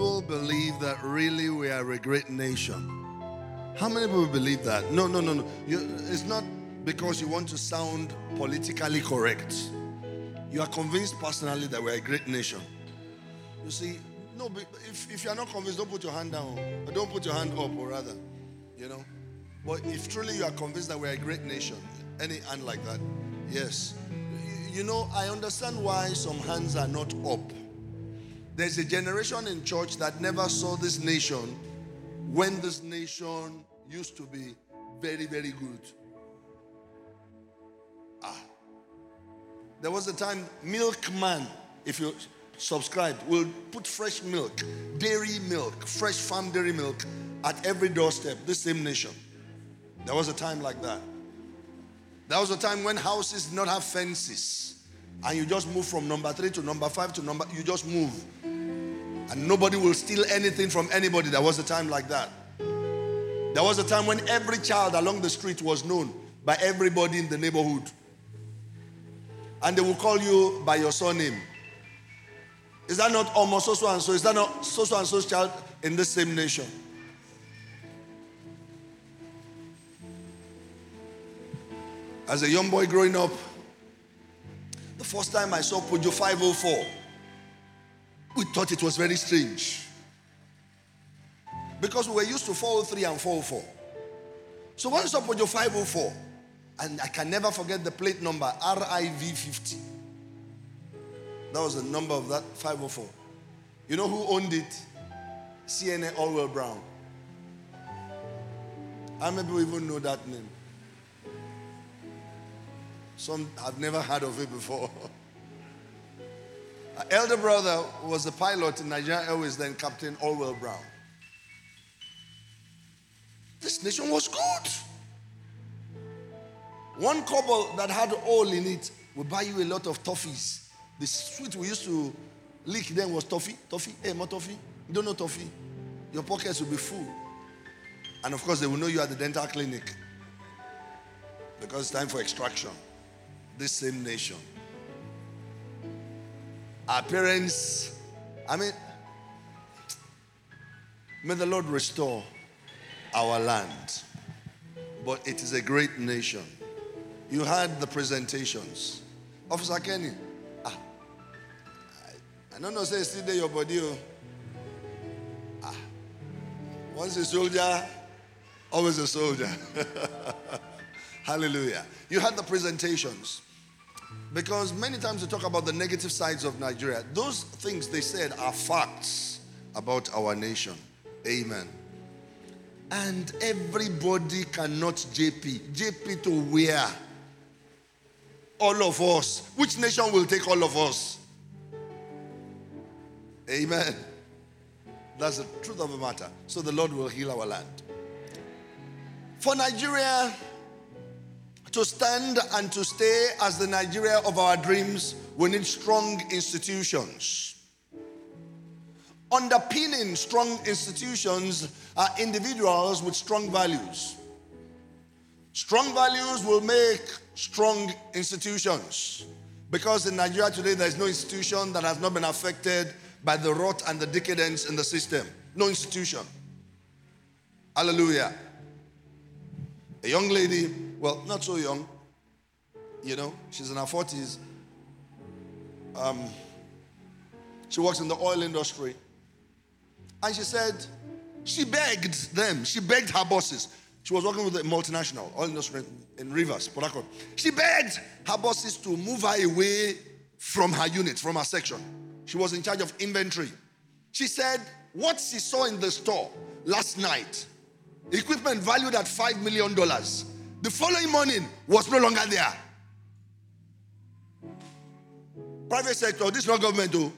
people believe that really we are a great nation? How many people believe that? No, no, no, no. You, it's not because you want to sound politically correct. You are convinced personally that we're a great nation. You see, no, if, if you're not convinced, don't put your hand down. Or don't put your hand up, or rather, you know. But if truly you are convinced that we're a great nation, any hand like that, yes. You, you know, I understand why some hands are not up. There's a generation in church that never saw this nation when this nation used to be very, very good. Ah. There was a time, milkman, if you subscribe, will put fresh milk, dairy milk, fresh farm dairy milk at every doorstep, this same nation. There was a time like that. There was a time when houses did not have fences. And you just move from number three to number five to number, you just move. And nobody will steal anything from anybody. There was a time like that. There was a time when every child along the street was known by everybody in the neighborhood. And they will call you by your surname. Is that not almost so and so? Is that not so and so's child in the same nation? As a young boy growing up, the first time I saw Peugeot 504, we thought it was very strange. Because we were used to 403 and 404. So when I saw your 504, and I can never forget the plate number RIV50. That was the number of that 504. You know who owned it? CNA Orwell Brown. Many people even know that name? Some have never heard of it before. Elder brother was the pilot in Nigeria Airways, then Captain Orwell Brown. This nation was good. One couple that had oil in it will buy you a lot of toffees. The sweet we used to lick then was toffee. Toffee. Hey, more toffee. You don't know toffee. Your pockets will be full. And of course, they will know you at the dental clinic because it's time for extraction this same nation. Our parents, I mean, may the Lord restore our land. But it is a great nation. You had the presentations. Officer Kenny, ah, I, I don't know, say, still there your body. Oh. Ah, once a soldier, always a soldier. Hallelujah. You had the presentations. Because many times we talk about the negative sides of Nigeria. Those things they said are facts about our nation. Amen. And everybody cannot JP. JP to where? All of us. Which nation will take all of us? Amen. That's the truth of the matter. So the Lord will heal our land. For Nigeria, to stand and to stay as the Nigeria of our dreams, we need strong institutions. Underpinning strong institutions are individuals with strong values. Strong values will make strong institutions. Because in Nigeria today, there is no institution that has not been affected by the rot and the decadence in the system. No institution. Hallelujah. A young lady well, not so young. You know, she's in her 40s. Um, she works in the oil industry. And she said, she begged them, she begged her bosses. She was working with a multinational oil industry in Rivers, Port Harcourt. She begged her bosses to move her away from her unit, from her section. She was in charge of inventory. She said, what she saw in the store last night, equipment valued at $5 million, the following morning was no longer there. Private sector, this is not government though.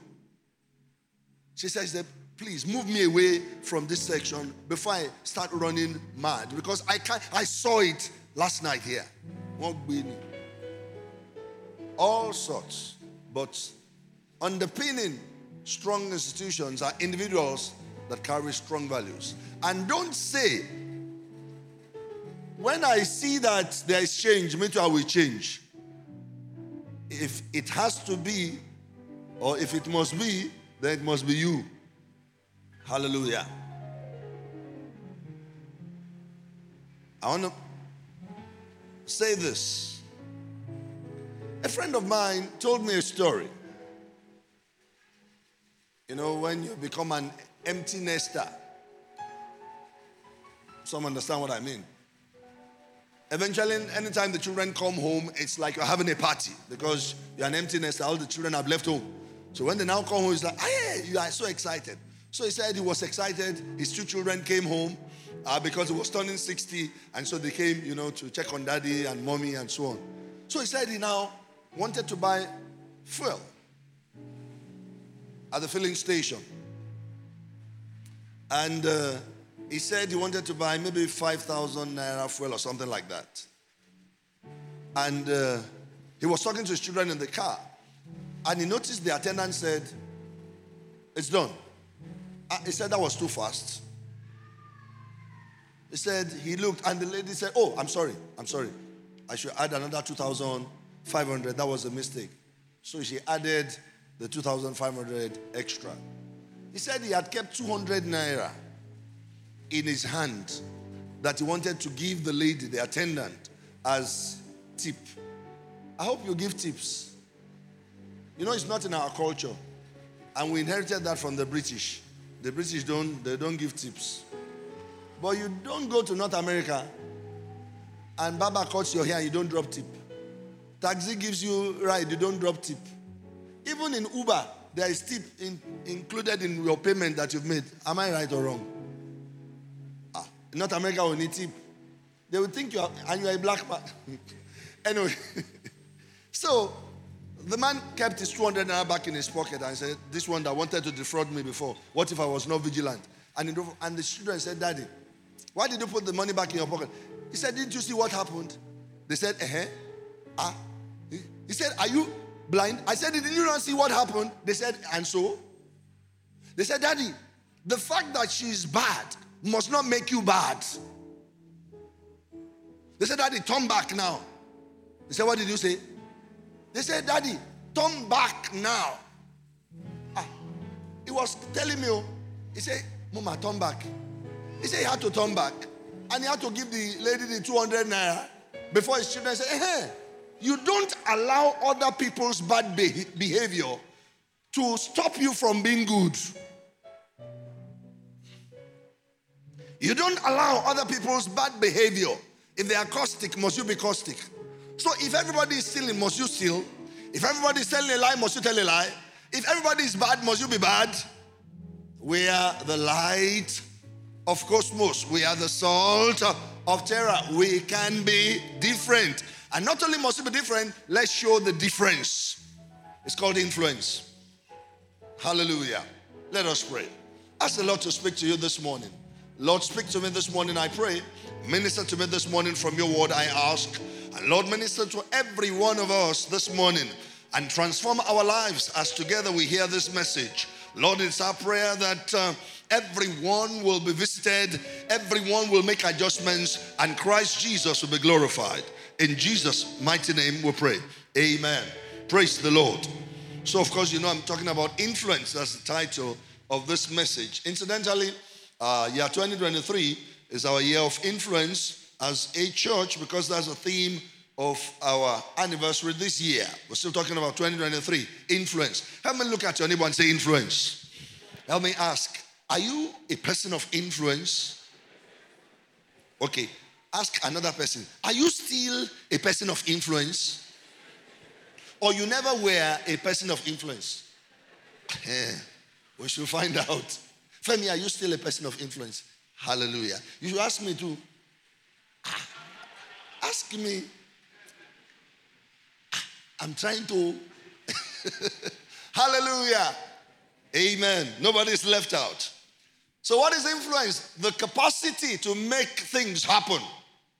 She says, please move me away from this section before I start running mad. Because I can't, I saw it last night here. All sorts. But underpinning strong institutions are individuals that carry strong values. And don't say when I see that there is change, me too, I will change. If it has to be, or if it must be, then it must be you. Hallelujah. I want to say this. A friend of mine told me a story. You know, when you become an empty nester, some understand what I mean. Eventually, anytime the children come home, it's like you're having a party because you're an empty. All the children have left home. So when they now come home, it's like, hey, you are so excited. So he said he was excited. His two children came home uh, because he was turning 60. And so they came, you know, to check on daddy and mommy and so on. So he said he now wanted to buy fuel at the filling station. And uh, he said he wanted to buy maybe 5,000 naira fuel or something like that. And uh, he was talking to his children in the car. And he noticed the attendant said, It's done. Uh, he said that was too fast. He said he looked and the lady said, Oh, I'm sorry, I'm sorry. I should add another 2,500. That was a mistake. So she added the 2,500 extra. He said he had kept 200 naira in his hand that he wanted to give the lady, the attendant, as tip. I hope you give tips. You know, it's not in our culture. And we inherited that from the British. The British don't, they don't give tips. But you don't go to North America and Baba cuts your hair and you don't drop tip. Taxi gives you ride, you don't drop tip. Even in Uber, there is tip in, included in your payment that you've made. Am I right or wrong? In North America, we need. They will think you are, and you are a black man. anyway, so the man kept his 200 naira back in his pocket and said, This one that wanted to defraud me before, what if I was not vigilant? And, he, and the children said, Daddy, why did you put the money back in your pocket? He said, Didn't you see what happened? They said, Uh huh. Ah. He said, Are you blind? I said, Did you not see what happened? They said, And so? They said, Daddy, the fact that she's bad must not make you bad. They said, Daddy, turn back now. They said, What did you say? They said, Daddy, turn back now. Ah, he was telling me, oh, he said, Mama, turn back. He said he had to turn back. And he had to give the lady the 200 naira before his children said, hey, you don't allow other people's bad behavior to stop you from being good. You don't allow other people's bad behavior. If they are caustic, must you be caustic? So if everybody is stealing, must you steal? If everybody is telling a lie, must you tell a lie? If everybody is bad, must you be bad? We are the light of cosmos. We are the salt of terra. We can be different. And not only must we be different, let's show the difference. It's called influence. Hallelujah. Let us pray. Ask the Lord to speak to you this morning. Lord, speak to me this morning, I pray. Minister to me this morning from your word, I ask. And Lord, minister to every one of us this morning and transform our lives as together we hear this message. Lord, it's our prayer that uh, everyone will be visited, everyone will make adjustments, and Christ Jesus will be glorified. In Jesus' mighty name we pray. Amen. Praise the Lord. So, of course, you know, I'm talking about influence. That's the title of this message. Incidentally, uh, year 2023 is our year of influence as a church because that's the theme of our anniversary this year. We're still talking about 2023 influence. Help me look at your neighbor and say influence. Help me ask, are you a person of influence? Okay, ask another person, are you still a person of influence? Or you never were a person of influence? We should find out. Femi, are you still a person of influence? Hallelujah. You should ask me to. Ah, ask me. Ah, I'm trying to. Hallelujah. Amen. Nobody's left out. So, what is influence? The capacity to make things happen.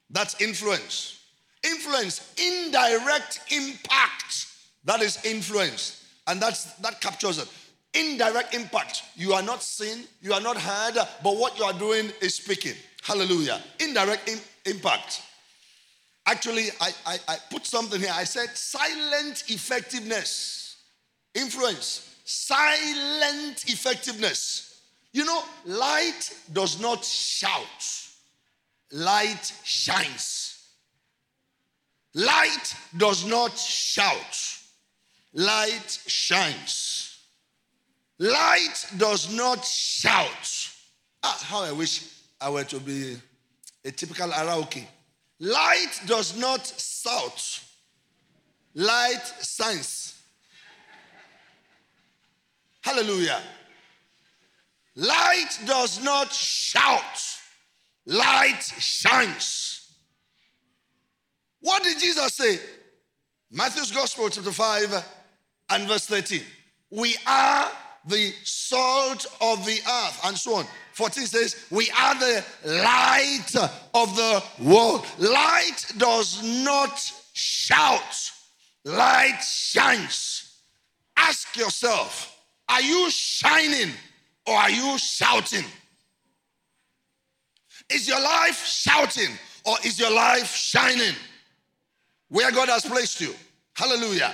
That's influence. Influence, indirect impact. That is influence. And that's that captures it indirect impact. You are not seen, you are not heard, but what you are doing is speaking. Hallelujah. Indirect in- impact. Actually, I, I, I put something here. I said silent effectiveness. Influence. Silent effectiveness. You know, light does not shout, light shines. Light does not shout, light shines. Light does not shout. Ah, how I wish I were to be a typical Arauki. Light does not shout, light shines. Hallelujah. Light does not shout, light shines. What did Jesus say? Matthew's Gospel, chapter 5 and verse 13. We are the salt of the earth, and so on. 14 says, We are the light of the world. Light does not shout, light shines. Ask yourself, are you shining or are you shouting? Is your life shouting or is your life shining? Where God has placed you. Hallelujah.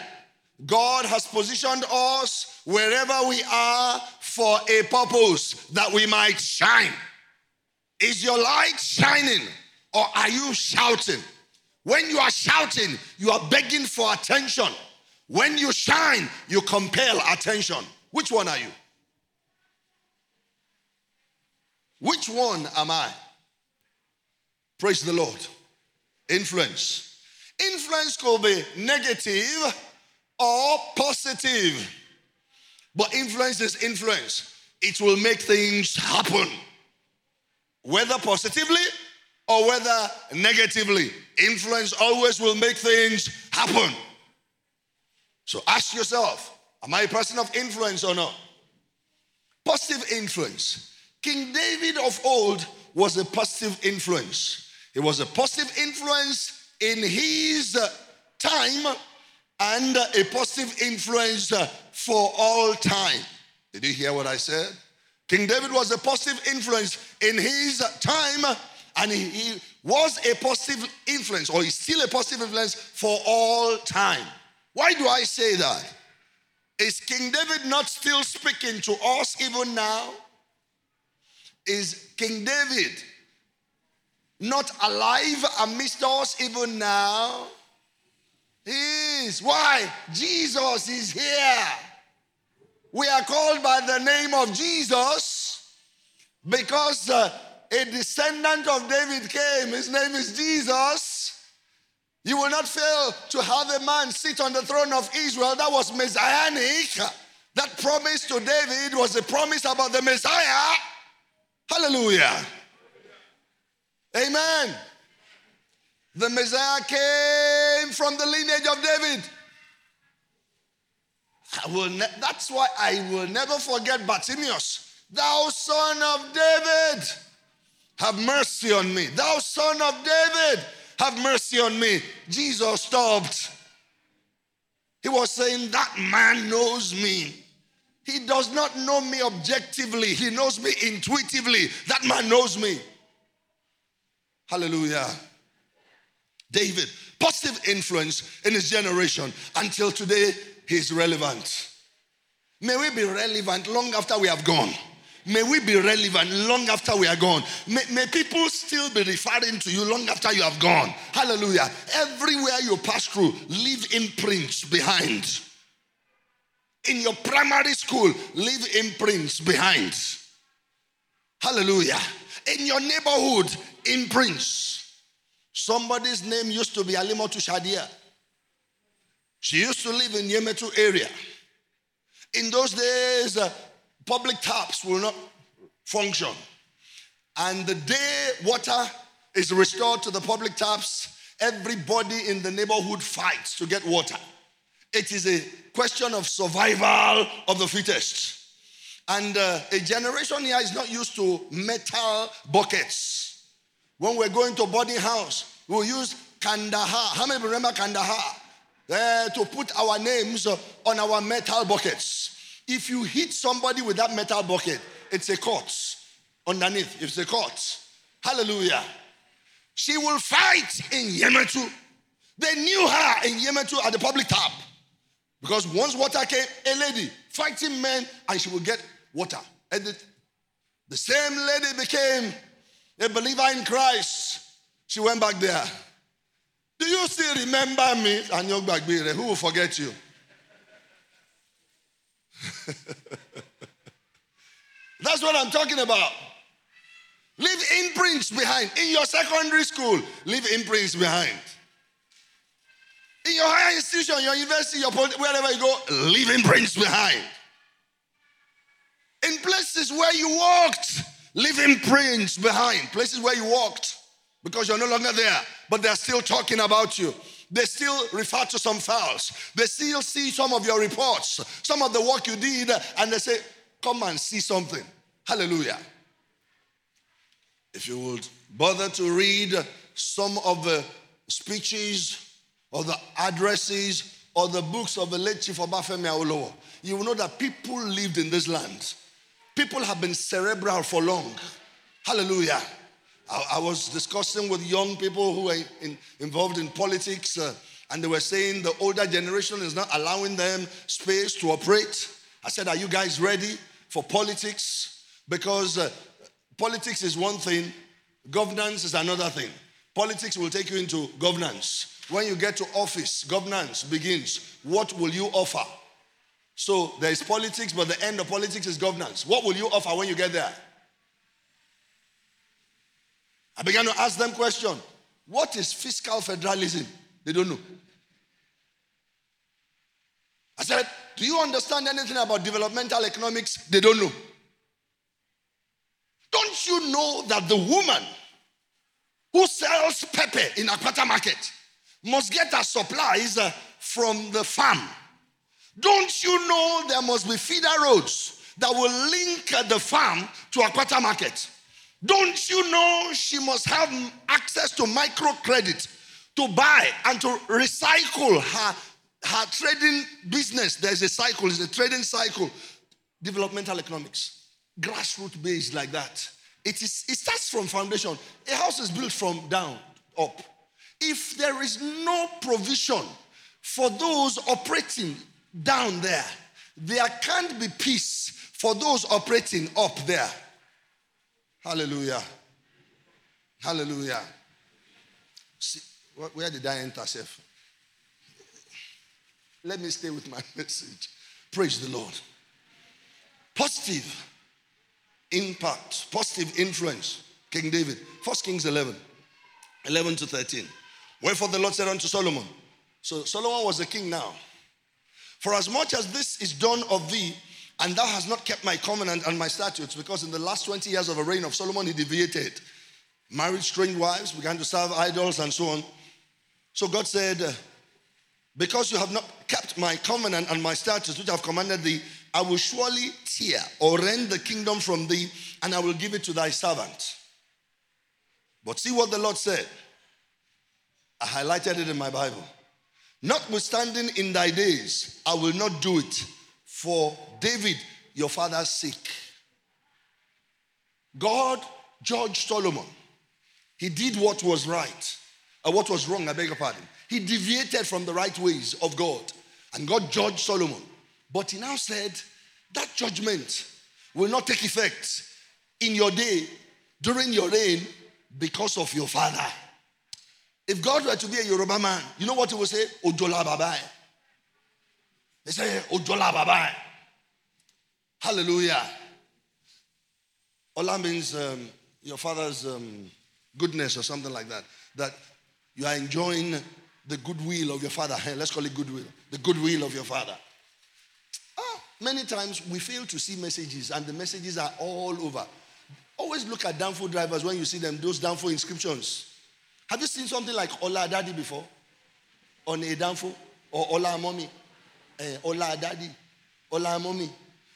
God has positioned us wherever we are for a purpose that we might shine. Is your light shining or are you shouting? When you are shouting, you are begging for attention. When you shine, you compel attention. Which one are you? Which one am I? Praise the Lord. Influence. Influence could be negative or positive. But influence is influence. It will make things happen. Whether positively or whether negatively. Influence always will make things happen. So ask yourself Am I a person of influence or not? Positive influence. King David of old was a positive influence. He was a positive influence in his time and a positive influence for all time. Did you hear what I said? King David was a positive influence in his time, and he, was a positive influence, or he's still a positive influence for all time. Why do I say that? Is King David not still speaking to us even now? Is King David not alive amidst us even now? Is. Why? Jesus is here. We are called by the name of Jesus because uh, a descendant of David came. His name is Jesus. You will not fail to have a man sit on the throne of Israel. That was messianic. That promise to David was a promise about the Messiah. Hallelujah. Amen. The Messiah came from the lineage of David. I will ne- that's why I will never forget Bartimaeus. Thou son of David, have mercy on me. Thou son of David, have mercy on me. Jesus stopped. He was saying, That man knows me. He does not know me objectively, he knows me intuitively. That man knows me. Hallelujah. David, positive influence in his generation until today, he's relevant. May we be relevant long after we have gone. May we be relevant long after we are gone. May, may, people still be referring to you long after you have gone. Hallelujah. Everywhere you pass through, leave imprints behind. In your primary school, leave imprints behind. Hallelujah. In your neighborhood, imprints. Somebody's name used to be Alimotu Shadia. She used to live in Yemetu area. In those days, uh, public taps will not function. And the day water is restored to the public taps, everybody in the neighborhood fights to get water. It is a question of survival of the fittest. And uh, a generation here is not used to metal buckets. When we're going to a boarding house, we'll use Kandahar. How many remember Kandahar? Uh, to put our names on our metal buckets. If you hit somebody with that metal bucket, it's a cut underneath. It's a cut. Hallelujah. She will fight in Yemetu. They knew her in Yemetu at the public tap. Because once water came, a lady fighting men, and she will get water. And The same lady became a believer in Christ. She went back there. Do you still remember me? And your back there. who will forget you? That's what I'm talking about. Leave imprints behind. In your secondary school, leave imprints behind. In your higher institution, your university, your wherever you go, leave imprints behind. In places where you walked, leave imprints behind. Places where you walked because you're no longer there, but they're still talking about you. They still refer to some files. They still see some of your reports, some of the work you did, and they say, Come and see something. Hallelujah. If you would bother to read some of the speeches or the addresses or the books of the late Chief Obafemi Awolowo, you will know that people lived in this land. People have been cerebral for long. Hallelujah. I, I was discussing with young people who are in, involved in politics, uh, and they were saying the older generation is not allowing them space to operate. I said, Are you guys ready for politics? Because uh, politics is one thing, governance is another thing. Politics will take you into governance. When you get to office, governance begins. What will you offer? So there is politics, but the end of politics is governance. What will you offer when you get there? I began to ask them question. What is fiscal federalism? They don't know. I said, Do you understand anything about developmental economics? They don't know. Don't you know that the woman who sells pepper in Apata market must get her supplies uh, from the farm? Don't you know there must be feeder roads that will link the farm to Apata market? Don't you know she must have access to microcredit to buy and to recycle her, her trading business? There's a cycle, it's a trading cycle. Developmental economics, grassroots based like that. It, is, it starts from foundation. A house is built from down up. If there is no provision for those operating down there, there can't be peace for those operating up there. Hallelujah. Hallelujah. See, where did I enter, Seth? Let me stay with my message. Praise the Lord. Positive impact, positive influence. King David. First Kings 11, 11 to 13. Wherefore the Lord said unto Solomon, so Solomon was the king now. For as much as this is done of thee, and thou hast not kept my covenant and my statutes, because in the last 20 years of the reign of Solomon, he deviated, married strange wives, began to serve idols, and so on. So God said, Because you have not kept my covenant and my statutes, which I have commanded thee, I will surely tear or rend the kingdom from thee, and I will give it to thy servant. But see what the Lord said. I highlighted it in my Bible. Notwithstanding in thy days, I will not do it for David, your father's sake. God judged Solomon. He did what was right, or what was wrong, I beg your pardon. He deviated from the right ways of God, and God judged Solomon. But he now said that judgment will not take effect in your day, during your reign, because of your father. If God were to be a Yoruba man, you know what he would say? Ojola babai. They say, Ojola babai. Hallelujah. Ola means um, your father's um, goodness or something like that. That you are enjoying the goodwill of your father. Hey, let's call it goodwill. The goodwill of your father. Ah, many times we fail to see messages, and the messages are all over. Always look at downfall drivers when you see them, those downfall inscriptions. Have you seen something like Ola Daddy before? On a downfall? Or Ola Mommy? Eh, Ola Daddy? Ola Mommy?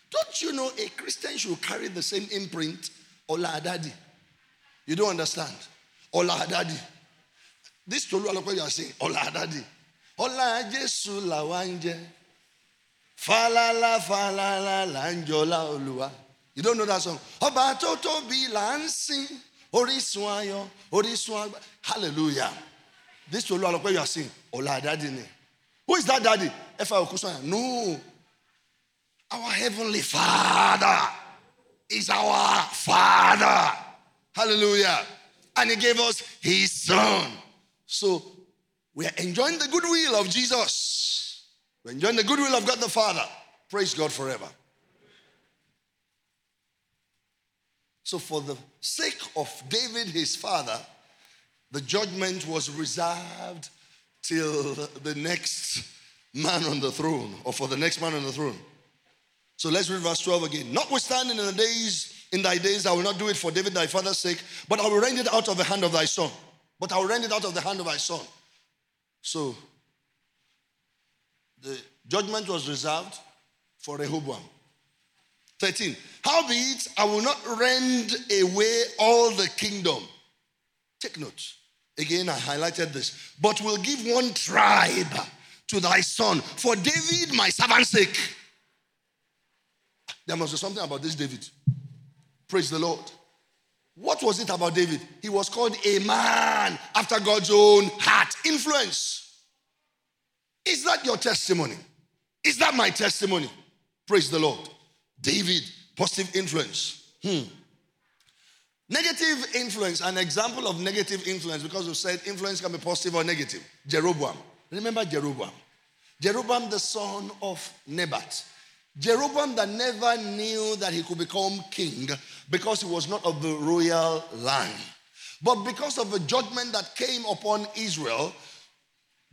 Don't you know a Christian should carry the same imprint? Ola Daddy. You don't understand? Ola Daddy. This Tolu Alokwe you are saying, Ola Daddy. Ola Jesu Lawanje. Falala falala lanjola olua. You don't know that song? Ọba tó tóbi là ń. Hallelujah. This Tolu Alokwe you are saying, Ola Daddy. Who is that daddy? No. Our Heavenly Father. is our Father. Hallelujah. And He gave us His Son. So we are enjoying the goodwill of Jesus. We're enjoying the goodwill of God the Father. Praise God forever. So, for the sake of David, his father, the judgment was reserved till the next man on the throne, or for the next man on the throne. So let's read verse 12 again. Notwithstanding in the days, in thy days, I will not do it for David thy father's sake, but I will rend it out of the hand of thy son. But I will rend it out of the hand of thy son. So the judgment was reserved for Rehoboam. 13. Howbeit, I will not rend away all the kingdom. Take note. Again, I highlighted this. But will give one tribe to thy son for David, my servant's sake. There must be something about this David. Praise the Lord. What was it about David? He was called a man after God's own heart. Influence. Is that your testimony? Is that my testimony? Praise the Lord. David, positive influence. Hmm. Negative influence, an example of negative influence, because we said influence can be positive or negative. Jeroboam. Remember Jeroboam? Jeroboam, the son of Nebat. Jeroboam that never knew that he could become king because he was not of the royal line. But because of the judgment that came upon Israel,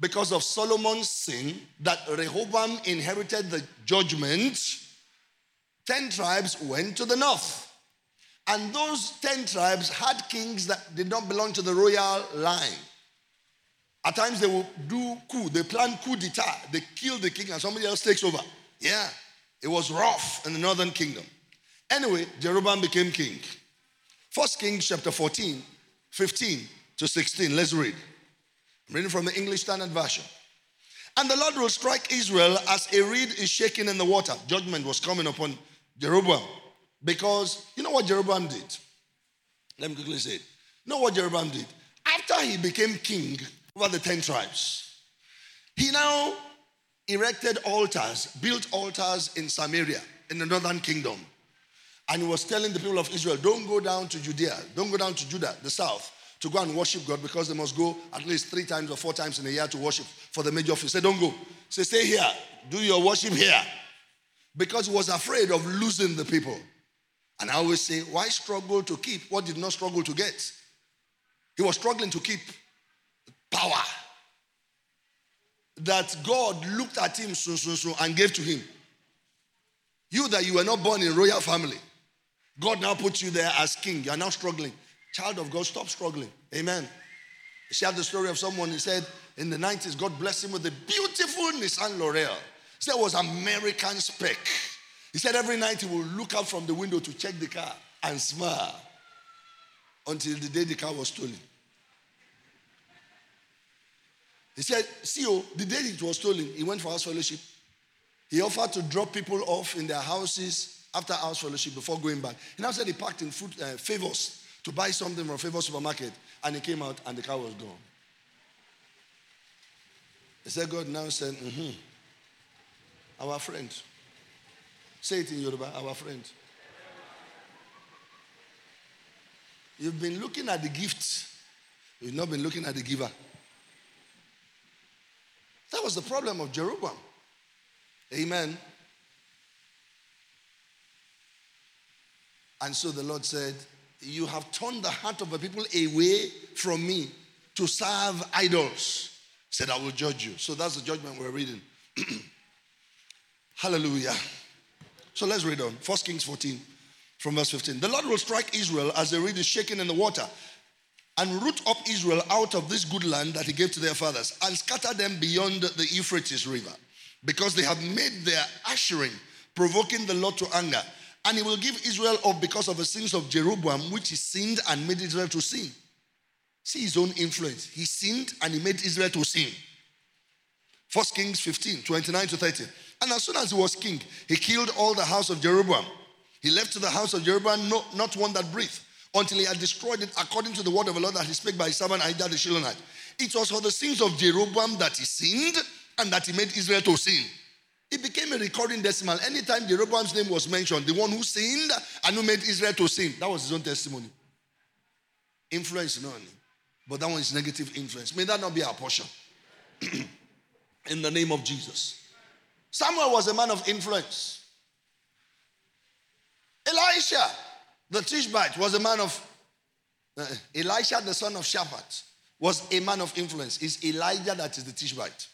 because of Solomon's sin, that Rehoboam inherited the judgment, 10 tribes went to the north. And those 10 tribes had kings that did not belong to the royal line. At times they will do coup, they plan coup d'etat, they kill the king and somebody else takes over. Yeah. It was rough in the northern kingdom. Anyway, Jeroboam became king. First Kings chapter 14, 15 to 16. Let's read. I'm reading from the English Standard Version. And the Lord will strike Israel as a reed is shaken in the water. Judgment was coming upon Jeroboam. Because you know what Jeroboam did? Let me quickly say it. You know what Jeroboam did? After he became king over the 10 tribes, he now erected altars, built altars in Samaria, in the northern kingdom. And he was telling the people of Israel, don't go down to Judea, don't go down to Judah, the south, to go and worship God because they must go at least three times or four times in a year to worship for the major feast. Say, don't go. Say, stay here, do your worship here. Because he was afraid of losing the people. And I always say, why struggle to keep what did not struggle to get? He was struggling to keep power that God looked at him so, so, so, and gave to him. You that you were not born in royal family, God now put you there as king. You are now struggling. Child of God, stop struggling. Amen. You see, the story of someone, he said in the 90s, God blessed him with a beautiful Nissan Laurel. He said it was American spec. He said every night he would look out from the window to check the car and smile until the day the car was stolen. He said, See, oh, the day it was stolen, he went for house fellowship. He offered to drop people off in their houses after house fellowship before going back. He now said he parked in food, uh, favors to buy something from Favor Supermarket, and he came out and the car was gone. He said, God now said, mm-hmm. Our friend. Say it in Yoruba, our friend. You've been looking at the gift, you've not been looking at the giver. That was the problem of Jeroboam. Amen. And so the Lord said, You have turned the heart of the people away from me to serve idols. He said, I will judge you. So that's the judgment we're reading. Hallelujah. So let's read on. First Kings 14 from verse 15. The Lord will strike Israel as the reed is shaken in the water and root up Israel out of this good land that he gave to their fathers and scatter them beyond the Euphrates River because they have made their Asherim, provoking the Lord to anger. And he will give Israel up because of the sins of Jeroboam, which he sinned and made Israel to sin. See his own influence. He sinned and he made Israel to sin. First Kings 15, 29 to 30. And as soon as he was king, he killed all the house of Jeroboam. He left to the house of Jeroboam no, not one that breathed until he had destroyed it according to the word of the Lord that he spake by his servant Ahijah the Shilonite. It was for the sins of Jeroboam that he sinned and that he made Israel to sin. it became a recurring decimal. Anytime Jeroboam's name was mentioned, the one who sinned and who made Israel to sin, that was his own testimony. Influence, no, but that one is negative influence. May that not be our portion. In the name of Jesus. Samuel was a man of influence. Elisha, the Tishbite, was a man of. Uh, Elisha, the son of Shaphat, was a man of influence. It's Elijah that is the Tishbite.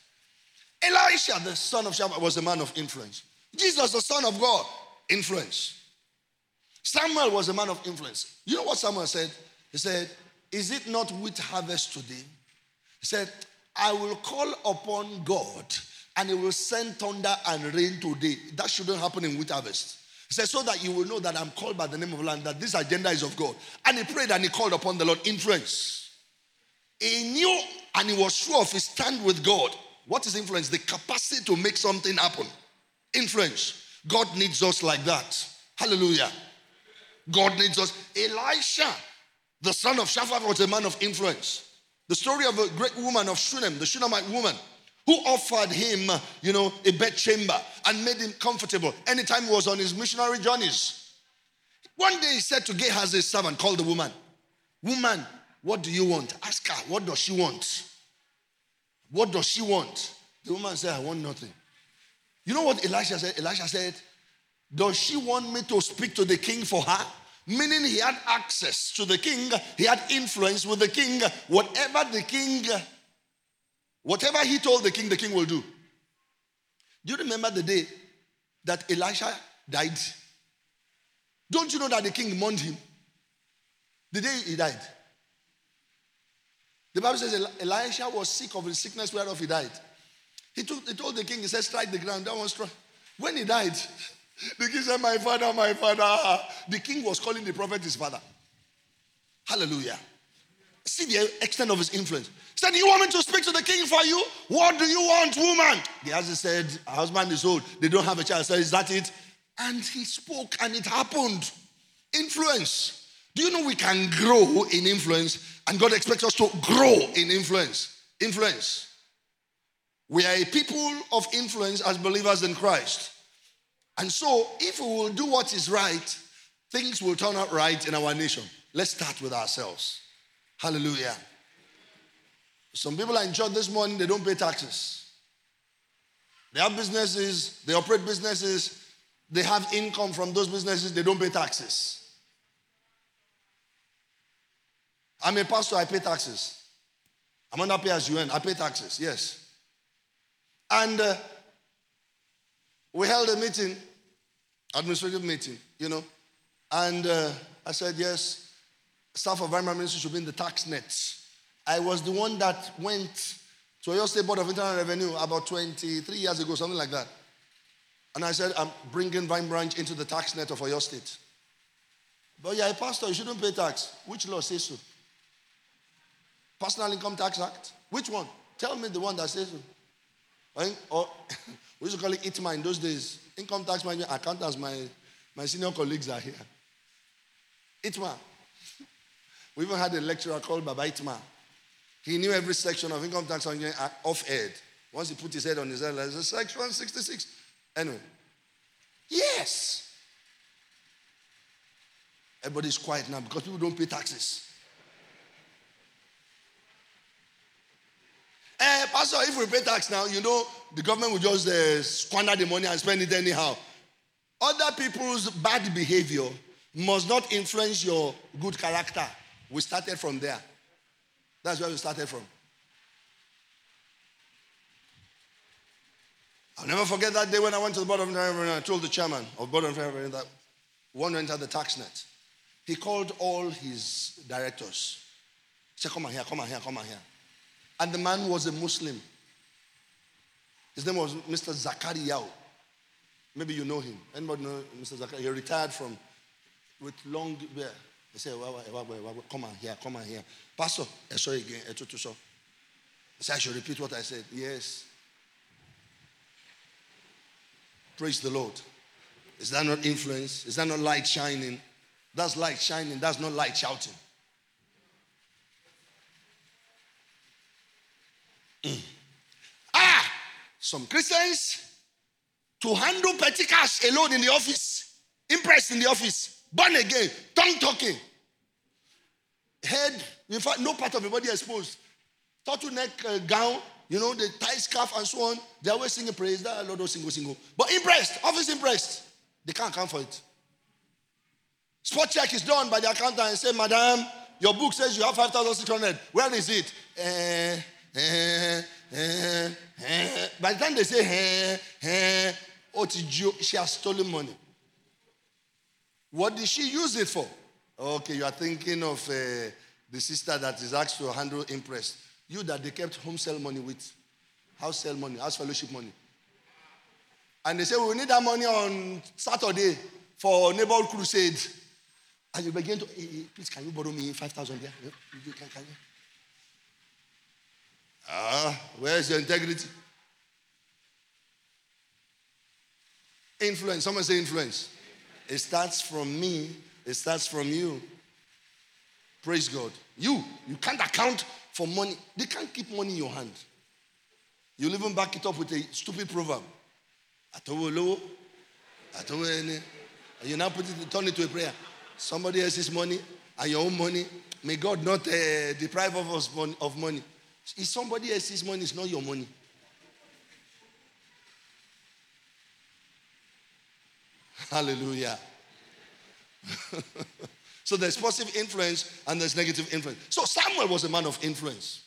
Elisha, the son of Shaphat, was a man of influence. Jesus, the son of God, influence. Samuel was a man of influence. You know what Samuel said? He said, Is it not wheat harvest today? He said, I will call upon God and he will send thunder and rain today. That shouldn't happen in wheat harvest. He said, So that you will know that I'm called by the name of land, that this agenda is of God. And he prayed and he called upon the Lord. Influence. He knew and he was sure of his stand with God. What is influence? The capacity to make something happen. Influence. God needs us like that. Hallelujah. God needs us. Elisha, the son of Shaphat, was a man of influence. The story of a great woman of Shunem, the Shunammite woman, who offered him, you know, a bed chamber and made him comfortable anytime he was on his missionary journeys. One day he said to Gehazi, his servant, called the woman, Woman, what do you want? Ask her, what does she want? What does she want? The woman said, I want nothing. You know what Elisha said? Elisha said, Does she want me to speak to the king for her? Meaning he had access to the king, he had influence with the king. Whatever the king, whatever he told the king, the king will do. Do you remember the day that Elisha died? Don't you know that the king mourned him? The day he died. The Bible says Elisha was sick of the sickness whereof he died. He, took, he told the king, he said, strike the ground. That one struck. When he died, the king said, My father, my father. The king was calling the prophet his father. Hallelujah. See the extent of his influence. Said, You want me to speak to the king for you? What do you want, woman? Gehazi said, Her husband is old. They don't have a child. Said, Is that it? And he spoke and it happened. Influence. Do you know we can grow in influence and God expects us to grow in influence? Influence. We are a people of influence as believers in Christ. And so, if we will do what is right, things will turn out right in our nation. Let's start with ourselves. Hallelujah. Some people are in church this morning, they don't pay taxes. They have businesses, they operate businesses, they have income from those businesses, they don't pay taxes. I'm a pastor, I pay taxes. I'm under pay as you earn, I pay taxes, yes. And uh, we held a meeting, administrative meeting, you know, and uh, I said, yes, staff of environment ministry should be in the tax nets. I was the one that went to Oyo State Board of Internal Revenue about 23 years ago, something like that. And I said, I'm bringing Vine Branch into the tax net of Oyo State. But yeah, a pastor, you shouldn't pay tax. Which law says so? Personal Income Tax Act? Which one? Tell me the one that says so. Or we used to call it ITMA in those days. Income tax management accountants, my, my senior colleagues are here. ITMA. We even had a lecturer called Baba Itma. He knew every section of income tax off head. Once he put his head on his head, a section 166. Anyway. Yes. Everybody's quiet now because people don't pay taxes. Eh, Pastor, if we pay tax now, you know, the government will just uh, squander the money and spend it anyhow. Other people's bad behavior must not influence your good character. We started from there. That's where we started from. I'll never forget that day when I went to the board of and I told the chairman of board of that we want to enter the tax net. He called all his directors. He said, Come on here, come on here, come on here. And the man was a Muslim. His name was Mr. Zakari Yao. Maybe you know him. Anybody know Mr. Zakari? He retired from with long beard. He said, come on here, come on here. Pastor, I saw again, I told you so. He said, I should repeat what I said. Yes. Praise the Lord. Is that not influence? Is that not light shining? That's light shining. That's not light shouting. Mm. Ah, some Christians, to handle petty cash alone in the office, impressed in the office, born again, tongue talking, head, in fact, no part of the body exposed, turtleneck uh, gown, you know, the tie scarf and so on. They always sing a praise. That a Lord single, single. But imprest, office imprest. They can't account for it. Spot check is done by the accountant and say, Madam, your book says you have 5,600. Where is it? Eh, eh, eh, eh. By the time they say, eh, eh, oh, she has stolen money. What did she use it for? Okay, you are thinking of uh, the sister that is asked to handle imprest. You that they kept home sale money with, house sale money, house fellowship money. And they say, we need that money on Saturday for neighborhood crusade. And you begin to, hey, hey, please, can you borrow me 5,000 there? Yeah? You can, can you? Ah, where's your integrity? Influence. Someone say influence. It starts from me, it starts from you. Praise God. You, you can't account for money. They can't keep money in your hand. You'll even back it up with a stupid proverb. Atowolo, atowene. And you now put it, turn it to a prayer. Somebody else's money and your own money. May God not uh, deprive of us of money. It's somebody else's money, it's not your money. Hallelujah. so there's positive influence and there's negative influence. So Samuel was a man of influence.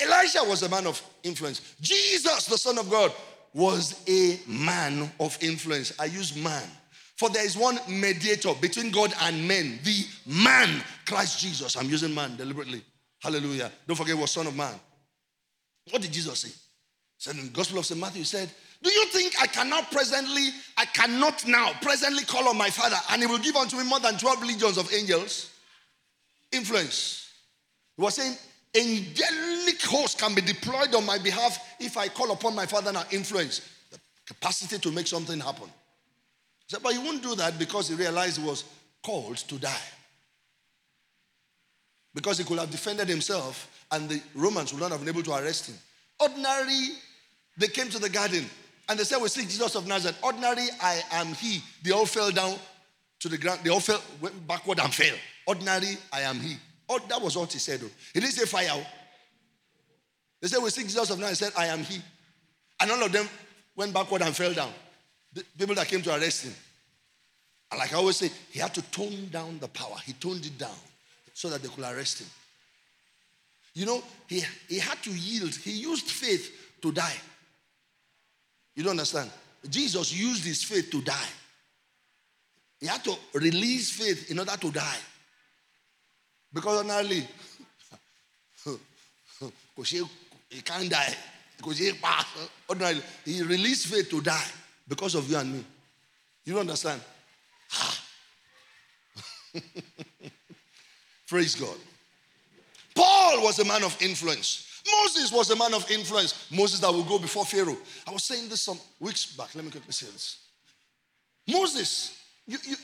Elijah was a man of influence. Jesus, the Son of God, was a man of influence. I use man. For there is one mediator between God and men, the man, Christ Jesus. I'm using man deliberately. Hallelujah. Don't forget, was Son of Man. What did Jesus say? Said in the Gospel of St. Matthew, he said, Do you think I cannot presently, I cannot now presently call on my Father and he will give unto me more than 12 legions of angels? Influence. He was saying, angelic hosts can be deployed on my behalf if I call upon my Father and influence. The capacity to make something happen. He said, but he won't do that because he realized he was called to die. Because he could have defended himself and the Romans would not have been able to arrest him. Ordinary, they came to the garden and they said, We see Jesus of Nazareth. Ordinary, I am he. They all fell down to the ground. They all fell, went backward and fell. Ordinary, I am he. Oh, that was what he said. Though. He didn't say fire. Oh. They said, We see Jesus of Nazareth. He said, I am he. And all of them went backward and fell down. The people that came to arrest him. And like I always say, he had to tone down the power. He toned it down so that they could arrest him. You know, he, he had to yield. He used faith to die. You don't understand? Jesus used his faith to die. He had to release faith in order to die. Because ordinarily, he can't die. Ordinarily, he released faith to die because of you and me. You don't understand? Praise God. Paul was a man of influence. Moses was a man of influence. Moses that will go before Pharaoh. I was saying this some weeks back. Let me quickly say this. Moses, you, you,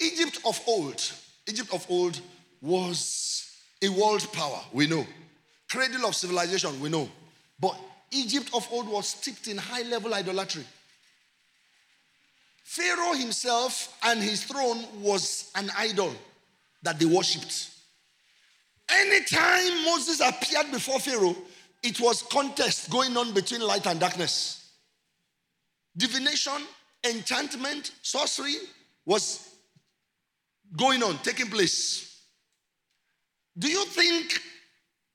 Egypt of old, Egypt of old was a world power, we know. Cradle of civilization, we know. But Egypt of old was steeped in high level idolatry. Pharaoh himself and his throne was an idol that they worshipped. Anytime Moses appeared before Pharaoh, it was contest going on between light and darkness. Divination, enchantment, sorcery was going on, taking place. Do you think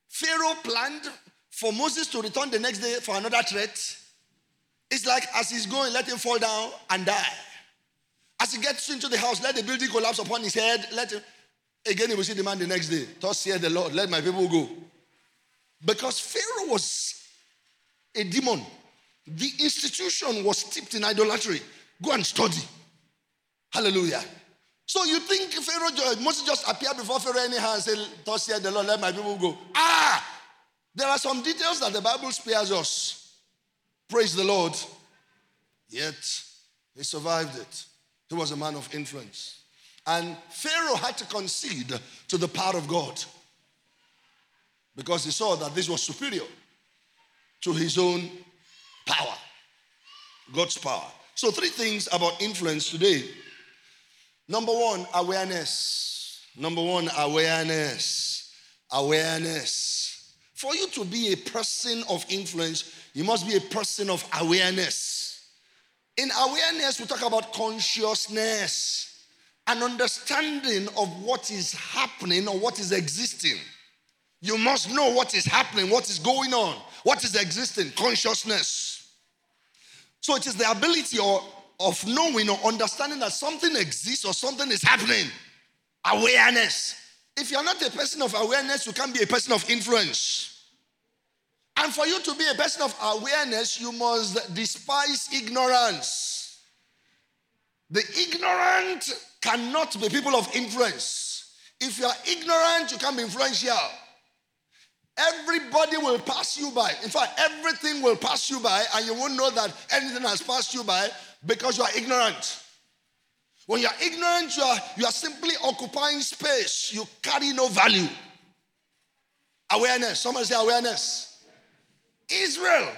Pharaoh planned for Moses to return the next day for another threat? It's like as he's going, let him fall down and die. As he gets into the house, let the building collapse upon his head. Let him. Again, he will see the man the next day. Thus hear the Lord, let my people go. Because Pharaoh was a demon. The institution was steeped in idolatry. Go and study. Hallelujah. So you think Pharaoh must just appear before Pharaoh anyhow and say, Thus hear the Lord, let my people go. Ah! There are some details that the Bible spares us. Praise the Lord. Yet he survived it. He was a man of influence. And Pharaoh had to concede to the power of God because he saw that this was superior to his own power. God's power. So, three things about influence today. Number one, awareness. Number one, awareness. Awareness. For you to be a person of influence, you must be a person of awareness. In awareness, we talk about consciousness, an understanding of what is happening or what is existing. You must know what is happening, what is going on, what is existing, consciousness. So it is the ability or, of knowing or understanding that something exists or something is happening. Awareness. If you're not a person of awareness, you can't be a person of influence. And for you to be a person of awareness, you must despise ignorance. The ignorant cannot be people of influence. If you are ignorant, you can't be influential. Everybody will pass you by. In fact, everything will pass you by, and you won't know that anything has passed you by because you are ignorant. When you are ignorant, you are, you are simply occupying space. You carry no value. Awareness. Someone say awareness. Israel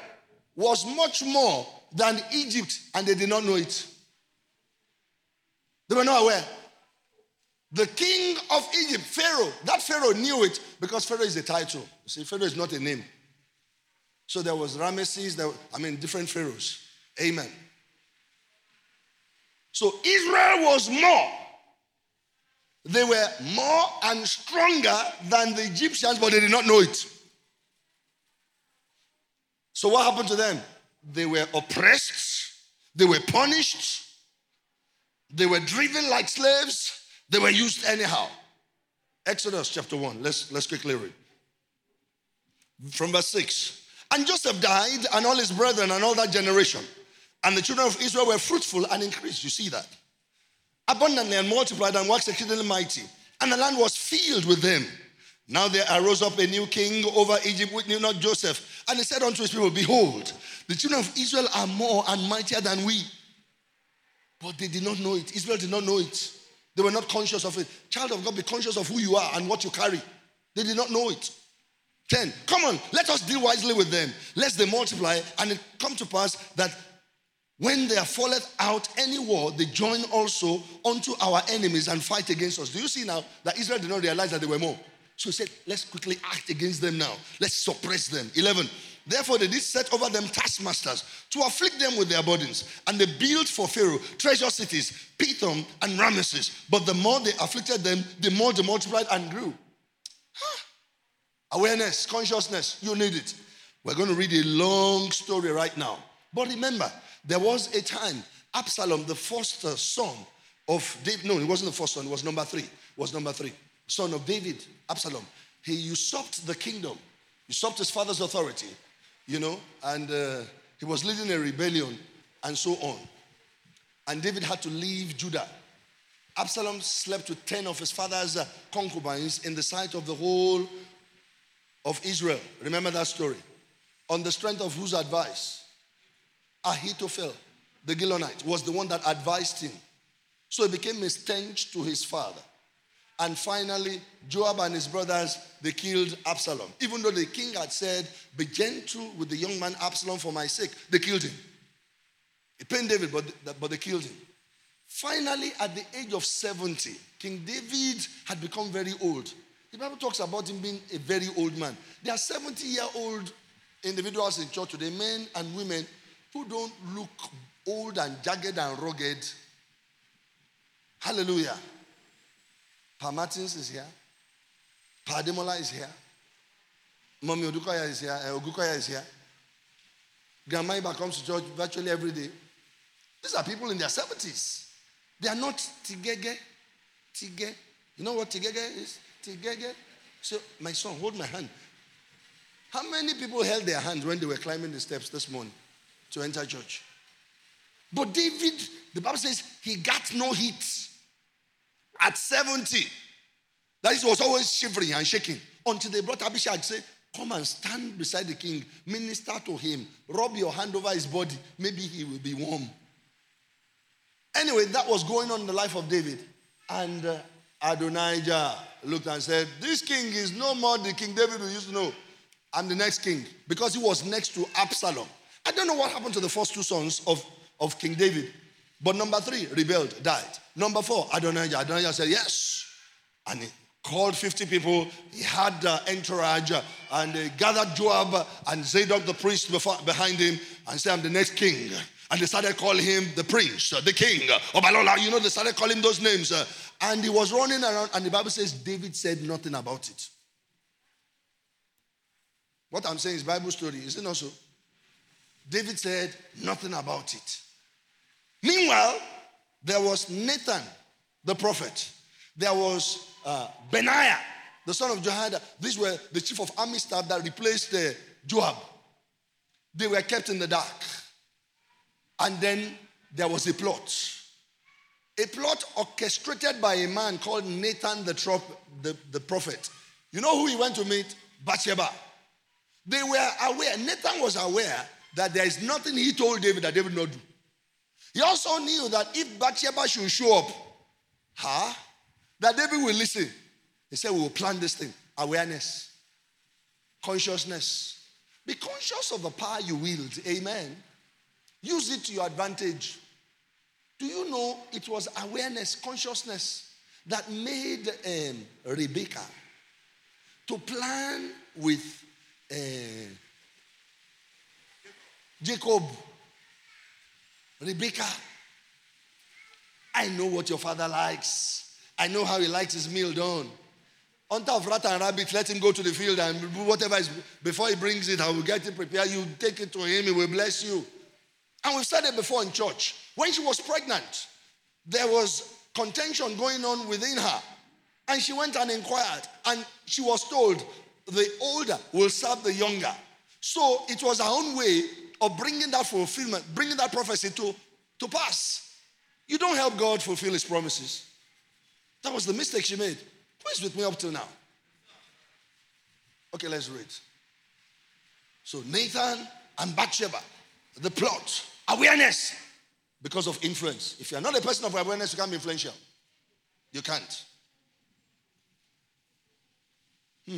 was much more than Egypt, and they did not know it. They were not aware. The king of Egypt, Pharaoh, that Pharaoh knew it because Pharaoh is a title. You see, Pharaoh is not a name. So there was Ramesses, there, I mean, different pharaohs. Amen. So Israel was more. They were more and stronger than the Egyptians, but they did not know it. So what happened to them? They were oppressed, they were punished, they were driven like slaves, they were used anyhow. Exodus chapter 1. Let's, let's quickly read. From verse 6. And Joseph died, and all his brethren, and all that generation. And the children of Israel were fruitful and increased. You see that? Abundantly and multiplied and waxed exceedingly mighty. And the land was filled with them. Now there arose up a new king over Egypt, which knew not Joseph. And he said unto his people, Behold, the children of Israel are more and mightier than we. But they did not know it. Israel did not know it. They were not conscious of it. Child of God, be conscious of who you are and what you carry. They did not know it. 10. Come on, let us deal wisely with them, lest they multiply, and it come to pass that when there falleth out any war, they join also unto our enemies and fight against us. Do you see now that Israel did not realize that they were more? So he said, let's quickly act against them now. Let's suppress them. 11. Therefore, they did set over them taskmasters to afflict them with their burdens. And they built for Pharaoh treasure cities, Pithom and Ramesses. But the more they afflicted them, the more they multiplied and grew. Huh. Awareness, consciousness, you need it. We're going to read a long story right now. But remember, there was a time Absalom, the first son of David, no, it wasn't the first son, it was number three, was number three, son of David, Absalom. He usurped the kingdom, usurped his father's authority, you know, and uh, he was leading a rebellion and so on. And David had to leave Judah. Absalom slept with 10 of his father's uh, concubines in the sight of the whole of Israel. Remember that story? On the strength of whose advice? Ahithophel, the Gilonite, was the one that advised him. So he became a stench to his father. And finally, Joab and his brothers, they killed Absalom. Even though the king had said, Be gentle with the young man Absalom for my sake, they killed him. It pained David, but, but they killed him. Finally, at the age of 70, King David had become very old. The Bible talks about him being a very old man. There are 70 year old individuals in church today, men and women, who don't look old and jagged and rugged. Hallelujah. Pa Martins is here. Pa Demola is here. Mommy Odukoya is here. Uh, Ogukoya is here. Grandma Iba comes to church virtually every day. These are people in their 70s. They are not tigege. Tige. You know what tigege is? Tigege. So, my son, hold my hand. How many people held their hands when they were climbing the steps this morning to enter church? But David, the Bible says, he got no heat at 70. That is, was always shivering and shaking until they brought Abishai and said, Come and stand beside the king, minister to him, rub your hand over his body. Maybe he will be warm. Anyway, that was going on in the life of David. And uh, Adonijah looked and said, This king is no more the King David we used to know. I'm the next king because he was next to Absalom. I don't know what happened to the first two sons of, of King David. But number three, rebelled, died. Number four, Adonijah. Adonijah said, Yes. And he called 50 people. He had uh, entourage and they gathered Joab and Zadok the priest before, behind him and said, I'm the next king. And they started calling him the prince, uh, the king, Obalola. You know, they started calling him those names. Uh, and he was running around, and the Bible says David said nothing about it. What I'm saying is Bible story, is it not? David said nothing about it. Meanwhile, there was Nathan, the prophet. There was uh, Benaiah, the son of Jehoiada. These were the chief of army staff that replaced uh, Joab. They were kept in the dark. And then there was a plot. A plot orchestrated by a man called Nathan the, trop- the, the prophet. You know who he went to meet? Bathsheba. They were aware, Nathan was aware that there is nothing he told David that David not do. He also knew that if Bathsheba should show up, huh, that David will listen. He said, We will plan this thing. Awareness, consciousness. Be conscious of the power you wield. Amen. Use it to your advantage. Do you know it was awareness, consciousness that made um, Rebecca to plan with uh, Jacob, Rebecca? I know what your father likes. I know how he likes his meal done. On top of rat and rabbit, let him go to the field and whatever is before he brings it, I will get it prepared. You take it to him, he will bless you. And we've said it before in church. When she was pregnant, there was contention going on within her. And she went and inquired, and she was told the older will serve the younger. So it was her own way of bringing that fulfillment, bringing that prophecy to, to pass. You don't help God fulfill his promises. That was the mistake she made. Who is with me up till now? Okay, let's read. So Nathan and Bathsheba, the plot. Awareness because of influence. If you are not a person of awareness, you can't be influential. You can't. Hmm.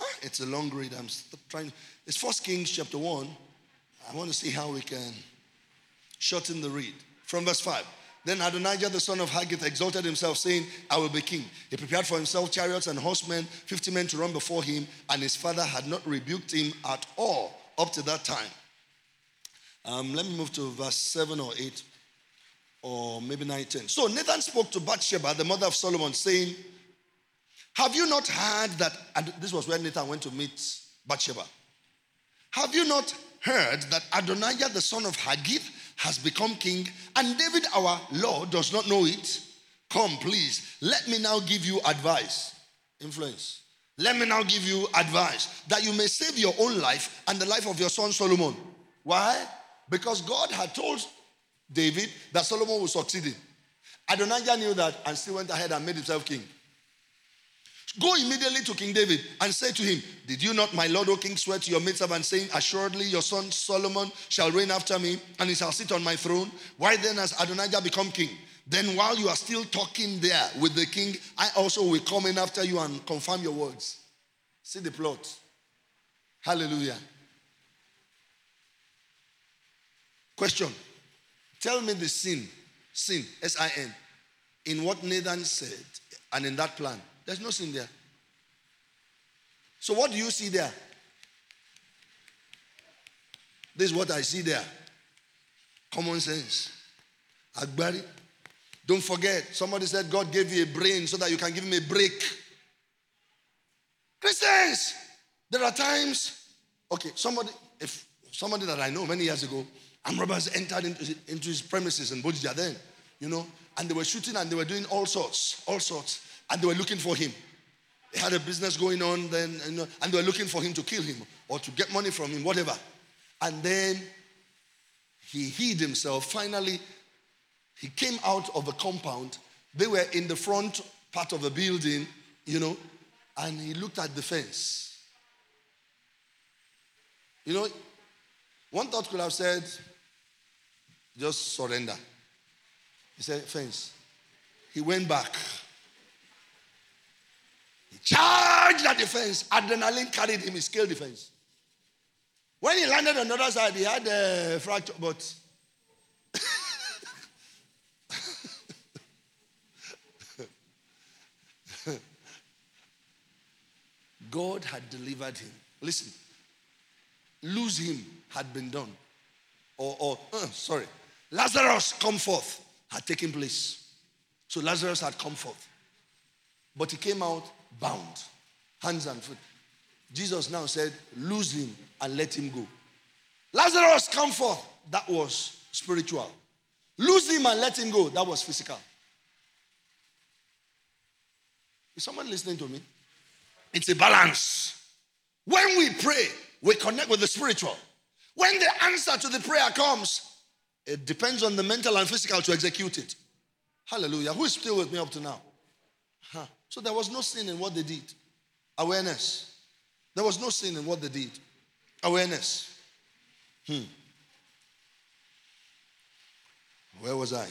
Ah, it's a long read. I'm trying. It's First Kings chapter 1. I want to see how we can shorten the read. From verse 5. Then Adonijah the son of Haggith exalted himself, saying, I will be king. He prepared for himself chariots and horsemen, 50 men to run before him, and his father had not rebuked him at all up to that time. Um, let me move to verse 7 or 8, or maybe 9, 10. So Nathan spoke to Bathsheba, the mother of Solomon, saying, Have you not heard that? And this was when Nathan went to meet Bathsheba. Have you not heard that Adonijah, the son of Haggith, has become king, and David, our Lord, does not know it? Come, please, let me now give you advice. Influence. Let me now give you advice that you may save your own life and the life of your son Solomon. Why? Because God had told David that Solomon was succeeding. Adonijah knew that and still went ahead and made himself king. Go immediately to King David and say to him, Did you not, my Lord, O King, swear to your maidservant, saying, Assuredly your son Solomon shall reign after me, and he shall sit on my throne? Why then has Adonijah become king? Then while you are still talking there with the king, I also will come in after you and confirm your words. See the plot. Hallelujah. Question Tell me the sin, sin, S I N, in what Nathan said and in that plan. There's no sin there. So, what do you see there? This is what I see there. Common sense. Agbari. Don't forget, somebody said God gave you a brain so that you can give him a break. Christians, there are times, okay, somebody, if somebody that I know many years ago, and robbers entered into, into his premises in Bodija then, you know, and they were shooting and they were doing all sorts, all sorts, and they were looking for him. They had a business going on then, and they were looking for him to kill him or to get money from him, whatever. And then he hid himself. Finally, he came out of the compound. They were in the front part of the building, you know, and he looked at the fence. You know, one thought could have said, just surrender. He said, Fence. He went back. He charged the defense. Adrenaline carried him. He scaled defense. When he landed on the other side, he had a fracture, but God had delivered him. Listen, lose him had been done. Or, or uh, sorry, Lazarus come forth had taken place. So Lazarus had come forth. But he came out bound, hands and feet. Jesus now said, Lose him and let him go. Lazarus, come forth. That was spiritual. Lose him and let him go. That was physical. Is someone listening to me? It's a balance. When we pray, we connect with the spiritual. When the answer to the prayer comes, it depends on the mental and physical to execute it. Hallelujah. Who is still with me up to now? So there was no sin in what they did. Awareness. There was no sin in what they did. Awareness. Hmm. Where was I?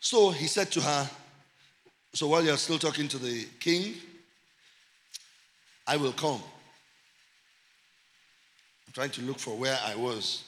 So he said to her, So while you're still talking to the king, I will come. I'm trying to look for where I was.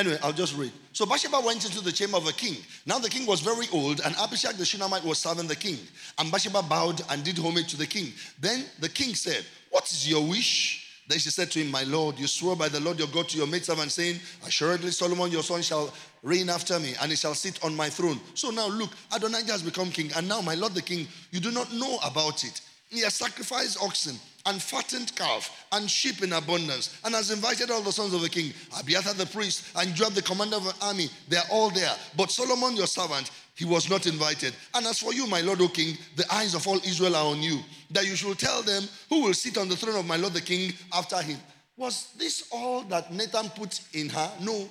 Anyway, I'll just read. So Bathsheba went into the chamber of the king. Now the king was very old, and Abishag the Shunammite was serving the king. And Bathsheba bowed and did homage to the king. Then the king said, What is your wish? Then she said to him, My Lord, you swore by the Lord your God to your maidservant, saying, Assuredly Solomon your son shall reign after me, and he shall sit on my throne. So now look, Adonijah has become king, and now my Lord the king, you do not know about it. He has sacrificed oxen and fattened calf and sheep in abundance and has invited all the sons of the king, Abiathar the priest and Joab the commander of the army. They are all there. But Solomon your servant, he was not invited. And as for you, my Lord, O king, the eyes of all Israel are on you, that you should tell them who will sit on the throne of my Lord the king after him. Was this all that Nathan put in her? No.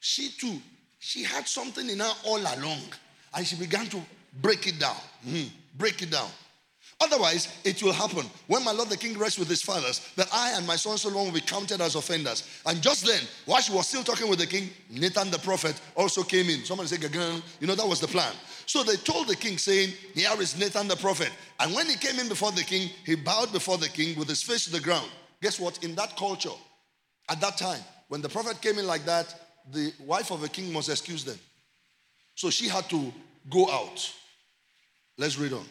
She too, she had something in her all along. And she began to break it down. Mm, break it down. Otherwise, it will happen when my Lord the King rests with his fathers that I and my son Solomon will be counted as offenders. And just then, while she was still talking with the king, Nathan the prophet also came in. Somebody said, Gagan. You know, that was the plan. So they told the king, saying, Here is Nathan the prophet. And when he came in before the king, he bowed before the king with his face to the ground. Guess what? In that culture, at that time, when the prophet came in like that, the wife of a king must excuse them. So she had to go out. Let's read on.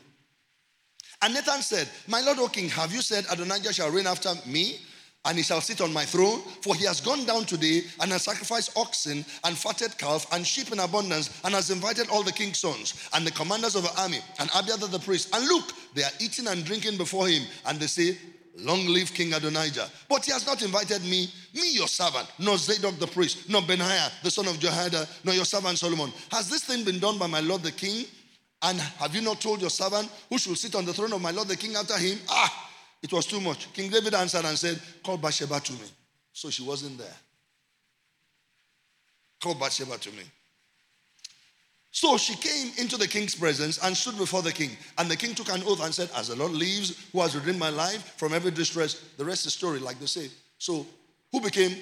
And Nathan said, My Lord, O king, have you said Adonijah shall reign after me? and he shall sit on my throne. For he has gone down today and has sacrificed oxen and fatted calf and sheep in abundance, and has invited all the king's sons and the commanders of the army and Abiathar the priest. And look, they are eating and drinking before him, and they say, Long live King Adonijah. But he has not invited me, me your servant, nor Zadok the priest, nor Benaiah the son of Jehoiada, nor your servant Solomon. Has this thing been done by my lord the king? And have you not told your servant who should sit on the throne of my Lord the king after him? Ah, it was too much. King David answered and said, Call Bathsheba to me. So she wasn't there. Call Bathsheba to me. So she came into the king's presence and stood before the king. And the king took an oath and said, As the Lord lives, who has redeemed my life from every distress, the rest is story, like they say. So who became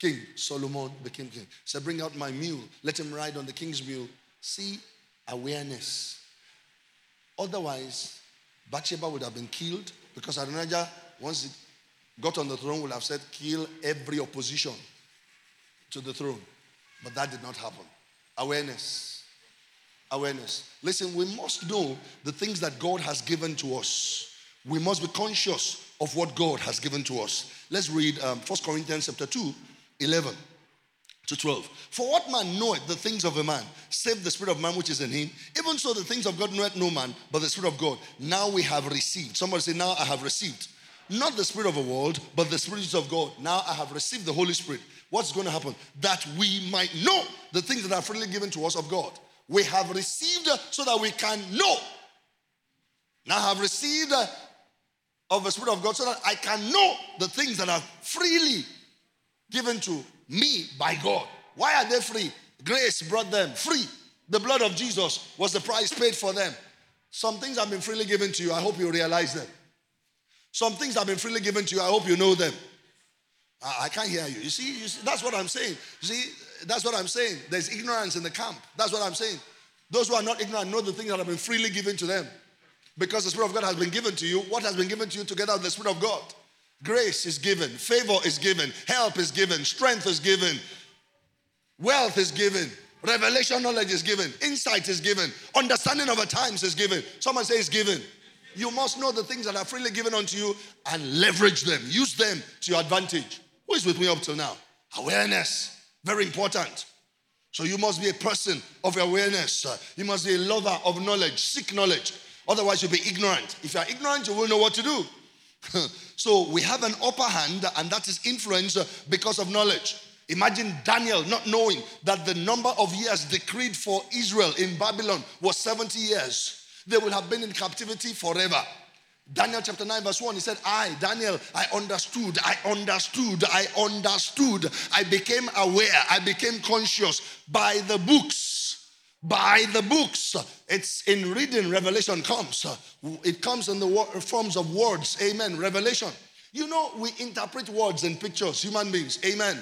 king? Solomon became king. Said, Bring out my mule. Let him ride on the king's mule. See awareness. Otherwise, Bathsheba would have been killed because Adonijah, once he got on the throne, would have said, kill every opposition to the throne. But that did not happen. Awareness. Awareness. Listen, we must know the things that God has given to us. We must be conscious of what God has given to us. Let's read um, 1 Corinthians chapter 2, 11 to 12. For what man knoweth the things of a man, save the spirit of man which is in him? Even so, the things of God knoweth no man, but the spirit of God. Now we have received. Somebody say, Now I have received. Not the spirit of the world, but the spirit of God. Now I have received the Holy Spirit. What's going to happen? That we might know the things that are freely given to us of God. We have received so that we can know. Now I have received of the Spirit of God so that I can know the things that are freely given to me by God. Why are they free? Grace brought them free. The blood of Jesus was the price paid for them. Some things have been freely given to you. I hope you realize them. Some things have been freely given to you. I hope you know them. I, I can't hear you. You see, you see, that's what I'm saying. You see, that's what I'm saying. There's ignorance in the camp. That's what I'm saying. Those who are not ignorant know the things that have been freely given to them. Because the Spirit of God has been given to you. What has been given to you together with the Spirit of God? Grace is given, favor is given, help is given, strength is given, wealth is given, Revelation knowledge is given. Insight is given. Understanding of the times is given. Someone says given. You must know the things that are freely given unto you and leverage them. Use them to your advantage. Who is with me up till now? Awareness. Very important. So you must be a person of awareness. You must be a lover of knowledge. Seek knowledge. Otherwise, you'll be ignorant. If you are ignorant, you will know what to do. so we have an upper hand, and that is influence uh, because of knowledge. Imagine Daniel not knowing that the number of years decreed for Israel in Babylon was 70 years. They will have been in captivity forever. Daniel chapter 9, verse 1, he said, I, Daniel, I understood, I understood, I understood. I became aware, I became conscious by the books. By the books. It's in reading, revelation comes. It comes in the forms of words. Amen. Revelation. You know, we interpret words and pictures, human beings. Amen.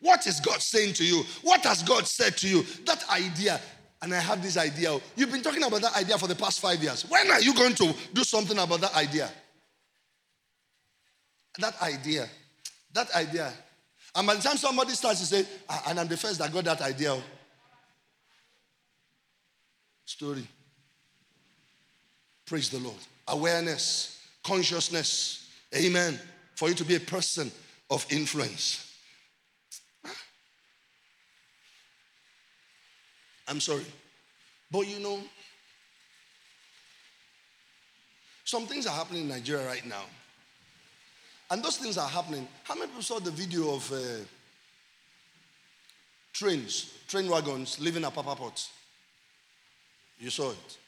What is God saying to you? What has God said to you? That idea. And I have this idea. You've been talking about that idea for the past five years. When are you going to do something about that idea? That idea. That idea. And by the time somebody starts to say, ah, and I'm the first that got that idea. Story. Praise the Lord. Awareness, consciousness. Amen. For you to be a person of influence. I'm sorry. But you know, some things are happening in Nigeria right now. And those things are happening. How many people saw the video of uh, trains, train wagons leaving Apapa Port? You saw it.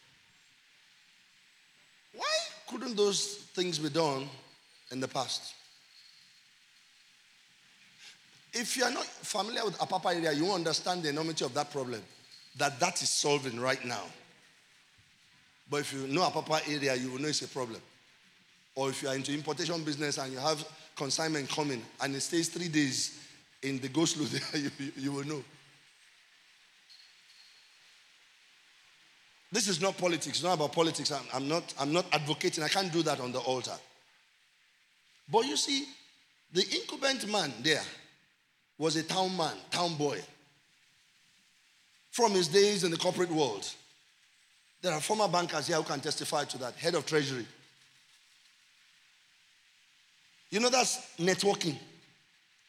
Why couldn't those things be done in the past? If you are not familiar with Apapa area, you won't understand the enormity of that problem that that is solving right now. But if you know Apapa area, you will know it's a problem. Or if you are into importation business and you have consignment coming and it stays three days in the go slow there, you, you will know. This is not politics. It's not about politics. I'm, I'm, not, I'm not advocating. I can't do that on the altar. But you see, the incumbent man there was a town man, town boy from his days in the corporate world. There are former bankers here who can testify to that. Head of Treasury. You know, that's networking.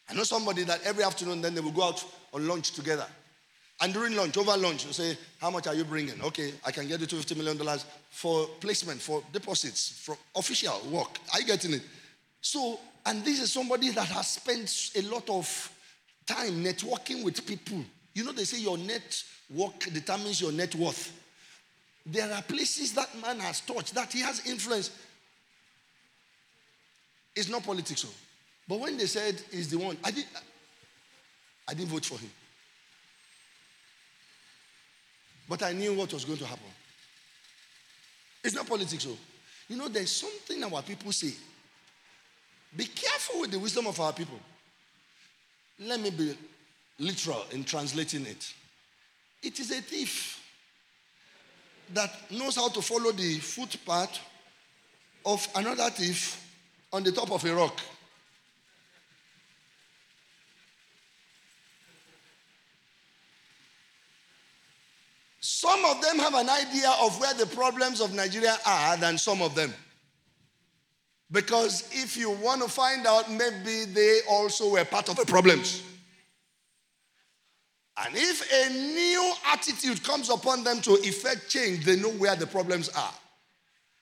I know somebody that every afternoon then they will go out on lunch together. And during lunch, over lunch, you say, How much are you bringing? Okay, I can get you $250 million for placement, for deposits, for official work. Are you getting it? So, and this is somebody that has spent a lot of time networking with people. You know, they say your net Work determines your net worth. There are places that man has touched, that he has influence. It's not politics, oh. but when they said he's the one, I, did, I didn't vote for him. But I knew what was going to happen. It's not politics, oh. You know, there's something our people say. Be careful with the wisdom of our people. Let me be literal in translating it. It is a thief that knows how to follow the footpath of another thief on the top of a rock. Some of them have an idea of where the problems of Nigeria are than some of them. Because if you want to find out, maybe they also were part of the problems. And if a new attitude comes upon them to effect change, they know where the problems are.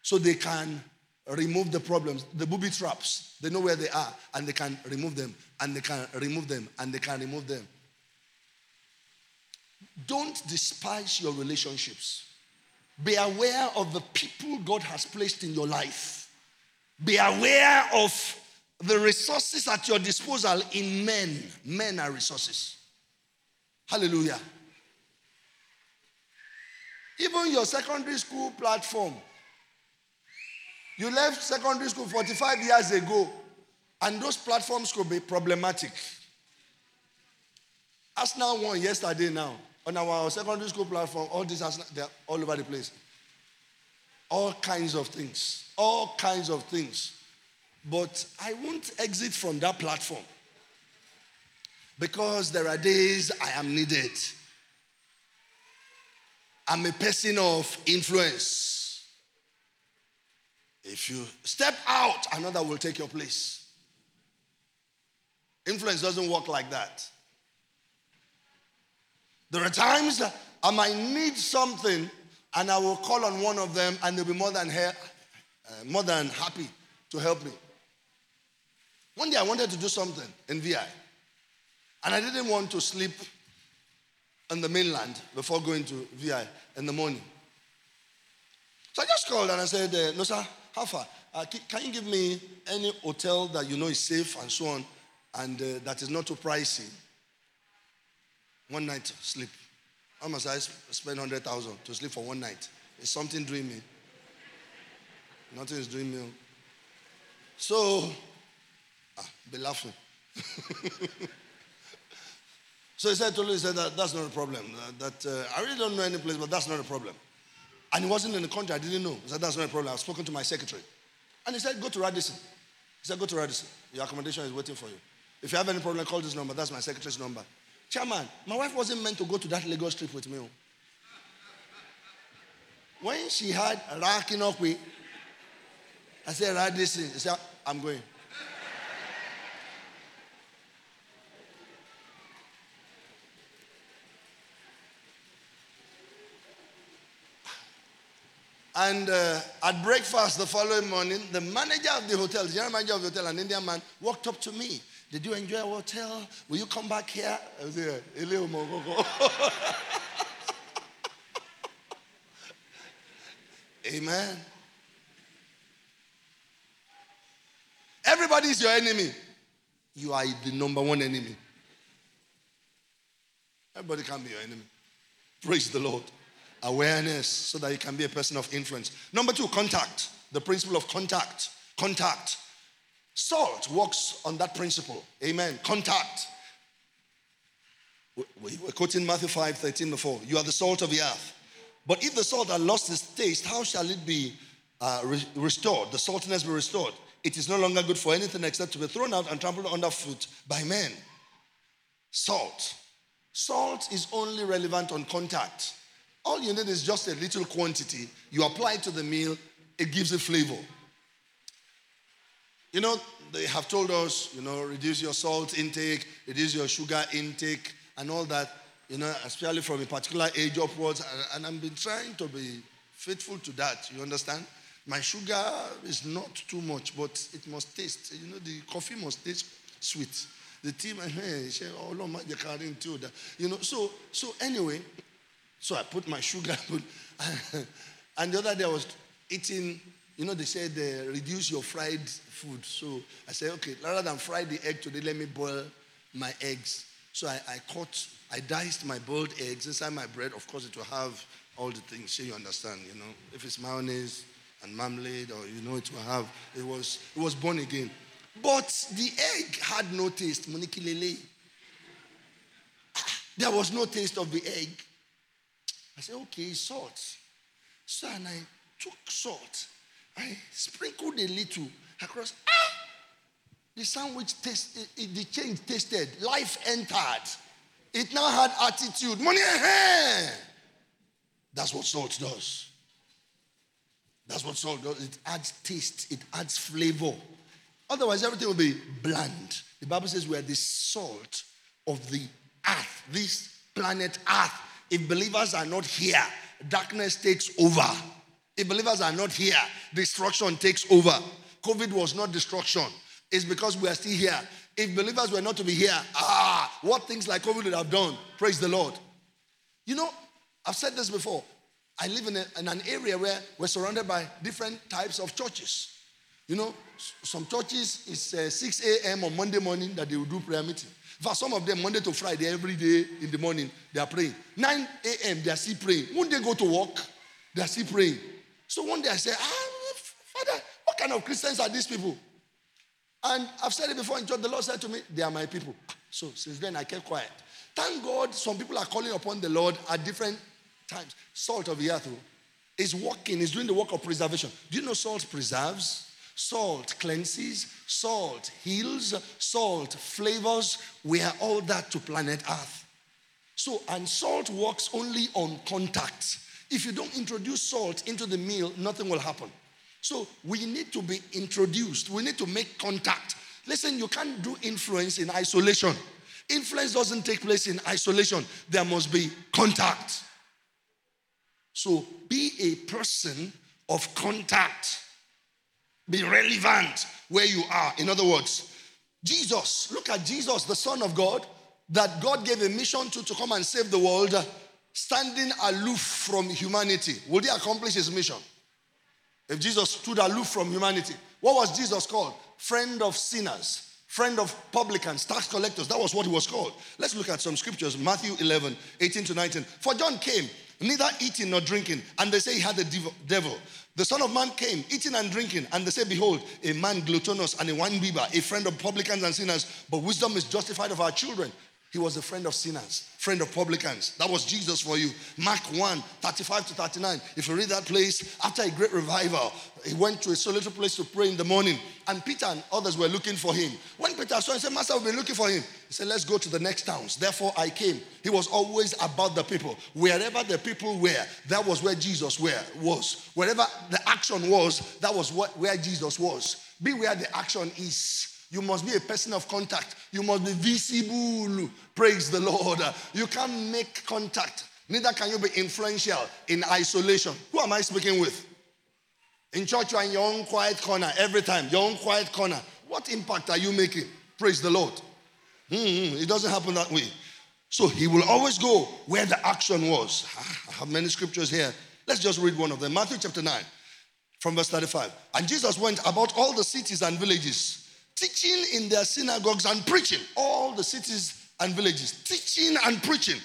So they can remove the problems, the booby traps. They know where they are and they can remove them and they can remove them and they can remove them. Don't despise your relationships. Be aware of the people God has placed in your life. Be aware of the resources at your disposal in men. Men are resources. Hallelujah. Even your secondary school platform. You left secondary school 45 years ago, and those platforms could be problematic. Arsenal won yesterday now on our secondary school platform. All these Arsenal, they're all over the place. All kinds of things. All kinds of things. But I won't exit from that platform. Because there are days I am needed. I'm a person of influence. If you step out, another will take your place. Influence doesn't work like that. There are times I might need something and I will call on one of them and they'll be more than, uh, more than happy to help me. One day I wanted to do something in VI and I didn't want to sleep on the mainland before going to VI in the morning. So I just called and I said, uh, No, sir, how far? Uh, can you give me any hotel that you know is safe and so on and uh, that is not too pricey? One night sleep. How much I spend 100,000 to sleep for one night? Is something doing me? Nothing is doing me. So, ah, be laughing. so he said to me, he said that that's not a problem. That, that uh, I really don't know any place, but that's not a problem. And he wasn't in the country. I didn't know. He said that's not a problem. I've spoken to my secretary, and he said go to Radisson. He said go to Radisson. Your accommodation is waiting for you. If you have any problem, call this number. That's my secretary's number. Chairman, my wife wasn't meant to go to that Lagos trip with me. Oh. When she had racking up with, I said, right this thing. She said, I'm going. And uh, at breakfast the following morning, the manager of the hotel, the general manager of the hotel, an Indian man, walked up to me did you enjoy our hotel? Will you come back here? I was here. Amen. Everybody is your enemy. You are the number one enemy. Everybody can be your enemy. Praise the Lord. Awareness so that you can be a person of influence. Number two, contact. The principle of contact. Contact. Salt works on that principle. Amen. Contact. We're quoting Matthew 5 13 before. You are the salt of the earth. But if the salt has lost its taste, how shall it be uh, re- restored? The saltiness be restored. It is no longer good for anything except to be thrown out and trampled underfoot by men. Salt. Salt is only relevant on contact. All you need is just a little quantity. You apply it to the meal, it gives a flavor. You know, they have told us, you know, reduce your salt intake, reduce your sugar intake, and all that, you know, especially from a particular age upwards. And, I've been trying to be faithful to that. You understand? My sugar is not too much, but it must taste. You know, the coffee must taste sweet. The tea, hey, oh, Lord, my carrying too. You know, so so anyway, so I put my sugar, and the other day I was eating you know, they said uh, reduce your fried food. So I said, okay, rather than fry the egg today, let me boil my eggs. So I, I caught, I diced my boiled eggs inside my bread. Of course, it will have all the things. So you understand, you know, if it's mayonnaise and marmalade, or you know, it will have. It was it was born again, but the egg had no taste. Monikilele. There was no taste of the egg. I said, okay, salt. So and I took salt I sprinkled a little across. Ah! The sandwich tasted, the change tasted. Life entered. It now had attitude. Money. That's what salt does. That's what salt does. It adds taste, it adds flavor. Otherwise, everything will be bland. The Bible says we are the salt of the earth, this planet earth. If believers are not here, darkness takes over. If believers are not here, destruction takes over. COVID was not destruction. It's because we are still here. If believers were not to be here, ah, what things like COVID would have done. Praise the Lord. You know, I've said this before. I live in, a, in an area where we're surrounded by different types of churches. You know, some churches it's uh, 6 a.m. on Monday morning that they will do prayer meeting. For some of them, Monday to Friday, every day in the morning, they are praying. 9 a.m., they are still praying. When they go to work, they are still praying. So one day I said, ah, Father, what kind of Christians are these people? And I've said it before in church. The Lord said to me, They are my people. So since then I kept quiet. Thank God some people are calling upon the Lord at different times. Salt of the earth oh, is working, is doing the work of preservation. Do you know salt preserves? Salt cleanses, salt heals, salt flavors. We are all that to planet Earth. So, and salt works only on contact. If you don't introduce salt into the meal, nothing will happen. So we need to be introduced. We need to make contact. Listen, you can't do influence in isolation. Influence doesn't take place in isolation. There must be contact. So be a person of contact. Be relevant where you are. In other words, Jesus, look at Jesus, the Son of God, that God gave a mission to to come and save the world, standing aloof from humanity. Would he accomplish his mission? If Jesus stood aloof from humanity, what was Jesus called? Friend of sinners, friend of publicans, tax collectors. That was what he was called. Let's look at some scriptures Matthew 11, 18 to 19. For John came, neither eating nor drinking, and they say he had the devil. The Son of Man came, eating and drinking, and they say, Behold, a man gluttonous and a wine bibber, a friend of publicans and sinners, but wisdom is justified of our children. He was a friend of sinners, friend of publicans. That was Jesus for you. Mark 1, 35 to 39. If you read that place, after a great revival, he went to a solitary place to pray in the morning, and Peter and others were looking for him. When Peter saw him, he said, Master, we've been looking for him. He said, Let's go to the next towns. Therefore, I came. He was always about the people. Wherever the people were, that was where Jesus were, was. Wherever the action was, that was what, where Jesus was. Be where the action is. You must be a person of contact. You must be visible. Praise the Lord. You can't make contact. Neither can you be influential in isolation. Who am I speaking with? In church, you are in your own quiet corner every time, your own quiet corner. What impact are you making? Praise the Lord. Mm-hmm. It doesn't happen that way. So he will always go where the action was. I have many scriptures here. Let's just read one of them. Matthew chapter 9, from verse 35. And Jesus went about all the cities and villages teaching in their synagogues and preaching, all the cities and villages, teaching and preaching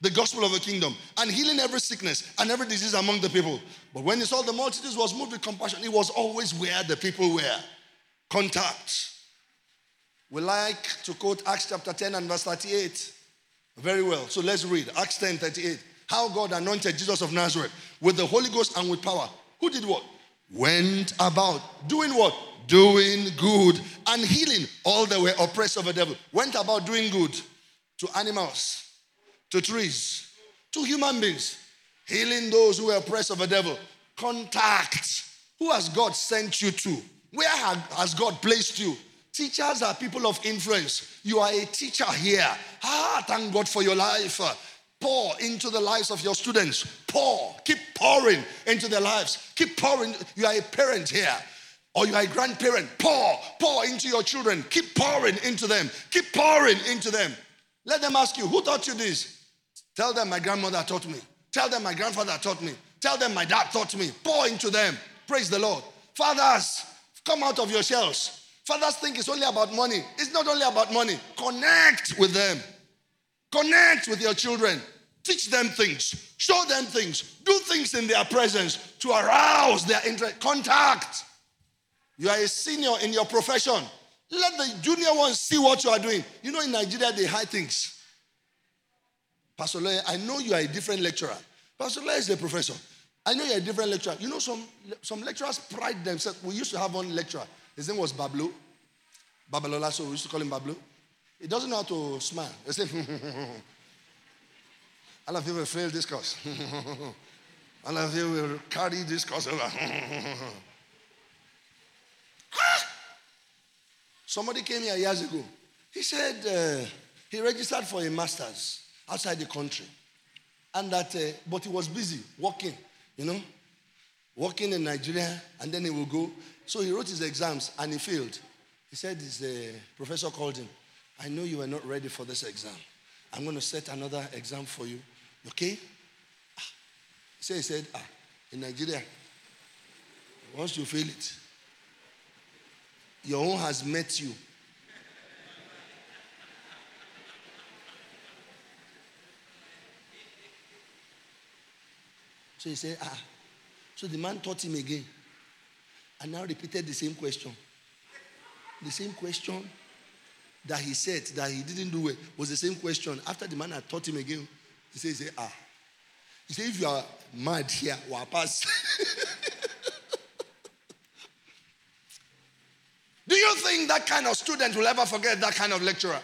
the gospel of the kingdom and healing every sickness and every disease among the people. But when he saw the multitudes was moved with compassion, he was always where the people were. Contact. We like to quote Acts chapter 10 and verse 38. Very well. So let's read Acts 10 38. How God anointed Jesus of Nazareth with the Holy Ghost and with power. Who did what? Went about doing what? Doing good and healing all that were oppressed of the devil. Went about doing good to animals, to trees, to human beings, healing those who were oppressed of the devil. Contact. Who has God sent you to? Where has God placed you? Teachers are people of influence. You are a teacher here. Ah, thank God for your life. Pour into the lives of your students. Pour. Keep pouring into their lives. Keep pouring. You are a parent here or you are a grandparent, pour, pour into your children. Keep pouring into them. Keep pouring into them. Let them ask you, who taught you this? Tell them my grandmother taught me. Tell them my grandfather taught me. Tell them my dad taught me. Pour into them. Praise the Lord. Fathers, come out of your shells. Fathers think it's only about money. It's not only about money. Connect with them. Connect with your children. Teach them things. Show them things. Do things in their presence to arouse their interest. Contact. You are a senior in your profession. Let the junior ones see what you are doing. You know, in Nigeria, they hide things. Pastor Loye, I know you are a different lecturer. Pastor Loye is a professor. I know you're a different lecturer. You know, some, some lecturers pride themselves. We used to have one lecturer. His name was Bablo. Babalola, so we used to call him Bablo. He doesn't know how to smile. He said, All of you will fail this course. All of you will carry this course over. Somebody came here years ago. He said uh, he registered for a master's outside the country. And that, uh, but he was busy working, you know, working in Nigeria, and then he will go. So he wrote his exams and he failed. He said his uh, professor called him. I know you are not ready for this exam. I'm going to set another exam for you. Okay? Ah. So he said, ah, in Nigeria, once you fail it, your own has met you. So he said, ah. So the man taught him again. And now repeated the same question. The same question that he said that he didn't do it was the same question. After the man had taught him again, he said, he said ah. He said, if you are mad here, we'll pass. Do you think that kind of student will ever forget that kind of lecturer?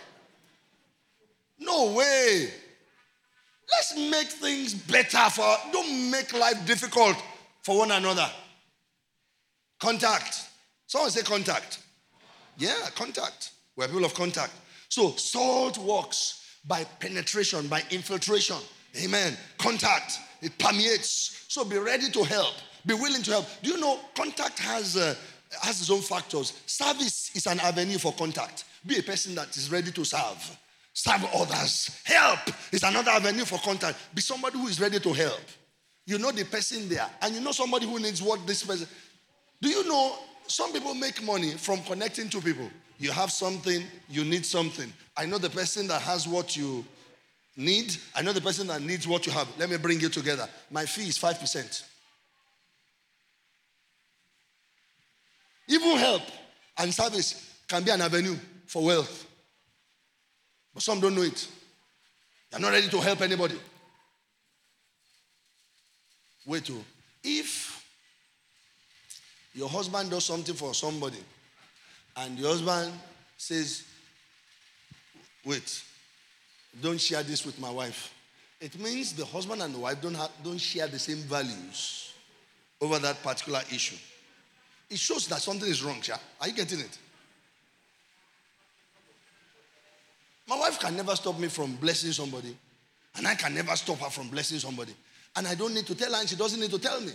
No way. Let's make things better for, don't make life difficult for one another. Contact. Someone say contact. Yeah, contact. We're people of contact. So salt works by penetration, by infiltration. Amen. Contact. It permeates. So be ready to help. Be willing to help. Do you know contact has uh, has its own factors? Service is an avenue for contact. Be a person that is ready to serve. Serve others. Help is another avenue for contact. Be somebody who is ready to help. You know the person there, and you know somebody who needs what this person. Do you know some people make money from connecting to people? You have something, you need something. I know the person that has what you need. I know the person that needs what you have. Let me bring you together. My fee is 5%. Even help and service can be an avenue for wealth. But some don't know it. They're not ready to help anybody. Wait, to oh. if your husband does something for somebody and your husband says, Wait, don't share this with my wife. It means the husband and the wife don't, have, don't share the same values over that particular issue. It shows that something is wrong, Sha. Are you getting it? My wife can never stop me from blessing somebody, and I can never stop her from blessing somebody. And I don't need to tell her, and she doesn't need to tell me.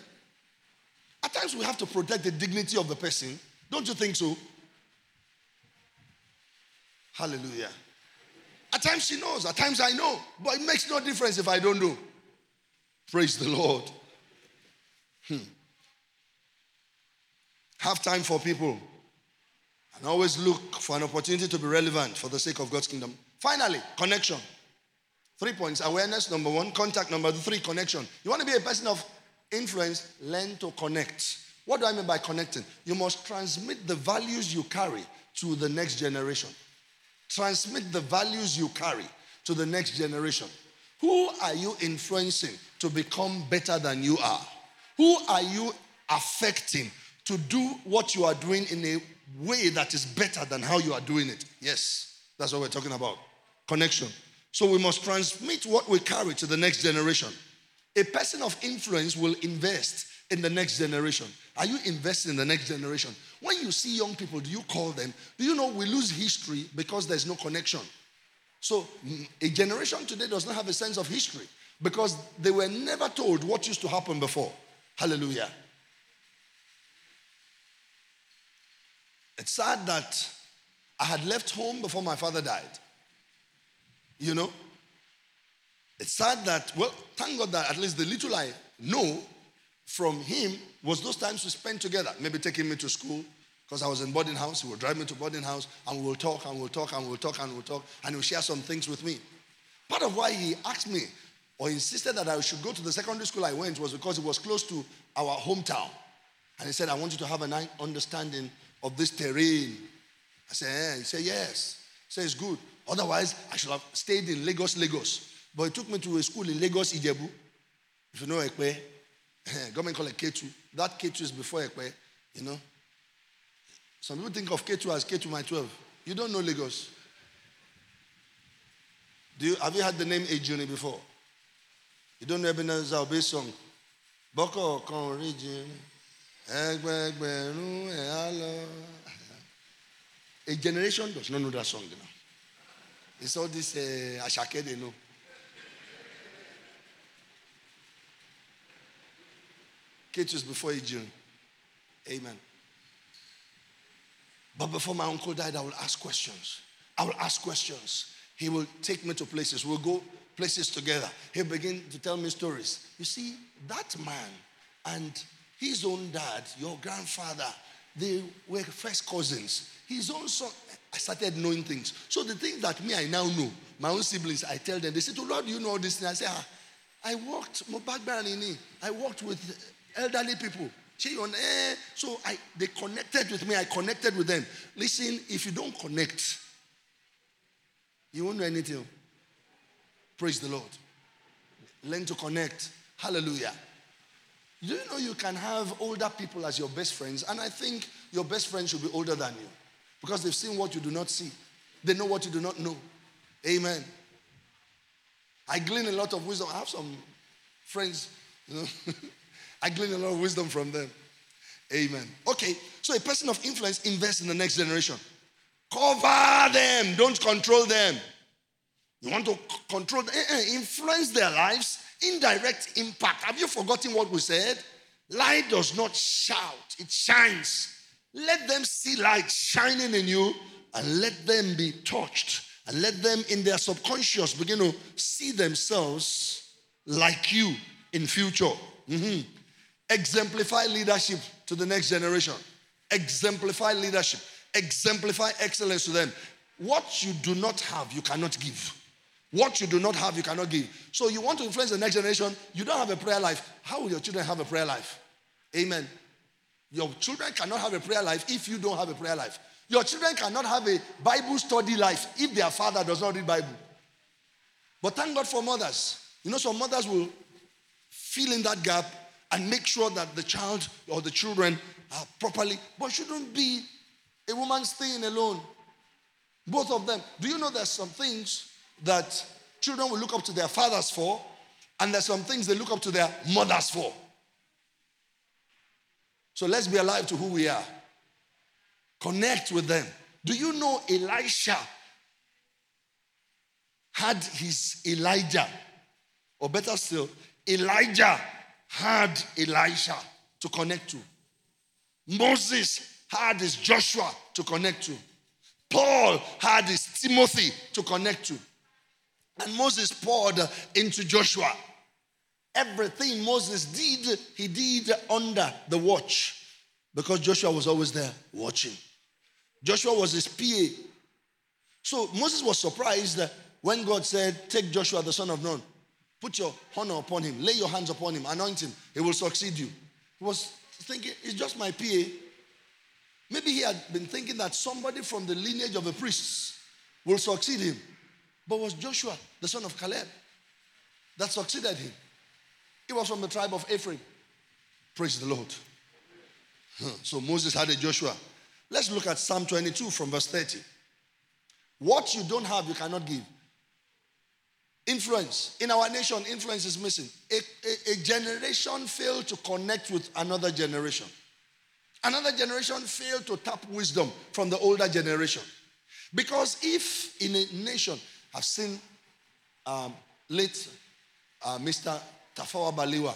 At times, we have to protect the dignity of the person. Don't you think so? Hallelujah. At times she knows, at times I know, but it makes no difference if I don't know. Praise the Lord. Hmm. Have time for people and always look for an opportunity to be relevant for the sake of God's kingdom. Finally, connection. Three points awareness, number one, contact, number three, connection. You want to be a person of influence, learn to connect. What do I mean by connecting? You must transmit the values you carry to the next generation. Transmit the values you carry to the next generation. Who are you influencing to become better than you are? Who are you affecting to do what you are doing in a way that is better than how you are doing it? Yes, that's what we're talking about. Connection. So we must transmit what we carry to the next generation. A person of influence will invest in the next generation. Are you investing in the next generation? When you see young people, do you call them? Do you know we lose history because there's no connection? So, mm, a generation today does not have a sense of history because they were never told what used to happen before. Hallelujah. It's sad that I had left home before my father died. You know? It's sad that, well, thank God that at least the little I know from him was those times we spent together. Maybe taking me to school because I was in boarding house. He would drive me to boarding house and we'll talk and we'll talk and we'll talk and we'll talk and he'll share some things with me. Part of why he asked me or insisted that I should go to the secondary school I went was because it was close to our hometown. And he said, I want you to have an understanding of this terrain. I said, eh. He said, yes. He said, it's good. Otherwise, I should have stayed in Lagos, Lagos. But he took me to a school in Lagos, Ijebu. If you know Ekpe, Government called it K2. That K2 is before Ekpe, you know. Some people think of K2 as K2 my 12. You don't know Lagos. Do you, have you had the name Ejuni before? You don't know Ebenezer Obey song? Boko region. A generation does not know that song. Know? It's all this uh, Ashake they know. Ketus before June. Amen. But before my uncle died, I will ask questions. I will ask questions. He will take me to places. We'll go places together. He'll begin to tell me stories. You see, that man and his own dad, your grandfather, they were first cousins. His own son, I started knowing things. So the things that me I now know, my own siblings, I tell them, they say, to Lord, you know all these things? I say, ah, I worked, I worked with elderly people. So I, they connected with me. I connected with them. Listen, if you don't connect, you won't know anything. Praise the Lord. Learn to connect. Hallelujah. Do you know you can have older people as your best friends? And I think your best friends should be older than you because they've seen what you do not see, they know what you do not know. Amen. I glean a lot of wisdom. I have some friends, you know, I glean a lot of wisdom from them. Amen. Okay, so a person of influence invests in the next generation. Cover them, don't control them. You want to control, eh, eh, influence their lives, indirect impact. Have you forgotten what we said? Light does not shout, it shines. Let them see light shining in you and let them be touched and let them in their subconscious begin to see themselves like you in future. Mm-hmm. Exemplify leadership to the next generation. Exemplify leadership. Exemplify excellence to them. What you do not have, you cannot give. What you do not have, you cannot give. So you want to influence the next generation, you don't have a prayer life. How will your children have a prayer life? Amen. Your children cannot have a prayer life if you don't have a prayer life. Your children cannot have a Bible study life if their father does not read Bible. But thank God for mothers. You know, some mothers will fill in that gap and make sure that the child or the children are properly, but shouldn't be a woman staying alone. Both of them. Do you know there's some things that children will look up to their fathers for, and there's some things they look up to their mothers for. So let's be alive to who we are. Connect with them. Do you know Elisha had his Elijah? Or better still, Elijah had Elisha to connect to. Moses had his Joshua to connect to. Paul had his Timothy to connect to. And Moses poured into Joshua. Everything Moses did, he did under the watch because Joshua was always there watching. Joshua was his PA. So Moses was surprised when God said, Take Joshua, the son of Nun, put your honor upon him, lay your hands upon him, anoint him, he will succeed you. He was thinking, It's just my PA. Maybe he had been thinking that somebody from the lineage of the priests will succeed him. But was Joshua, the son of Caleb, that succeeded him. He was from the tribe of Ephraim. Praise the Lord. So Moses had a Joshua. Let's look at Psalm 22 from verse 30. What you don't have, you cannot give. Influence. In our nation, influence is missing. A, a, a, generation failed to connect with another generation. Another generation failed to tap wisdom from the older generation. Because if in a nation, I've seen um, late uh, Mr. Tafawa Balewa,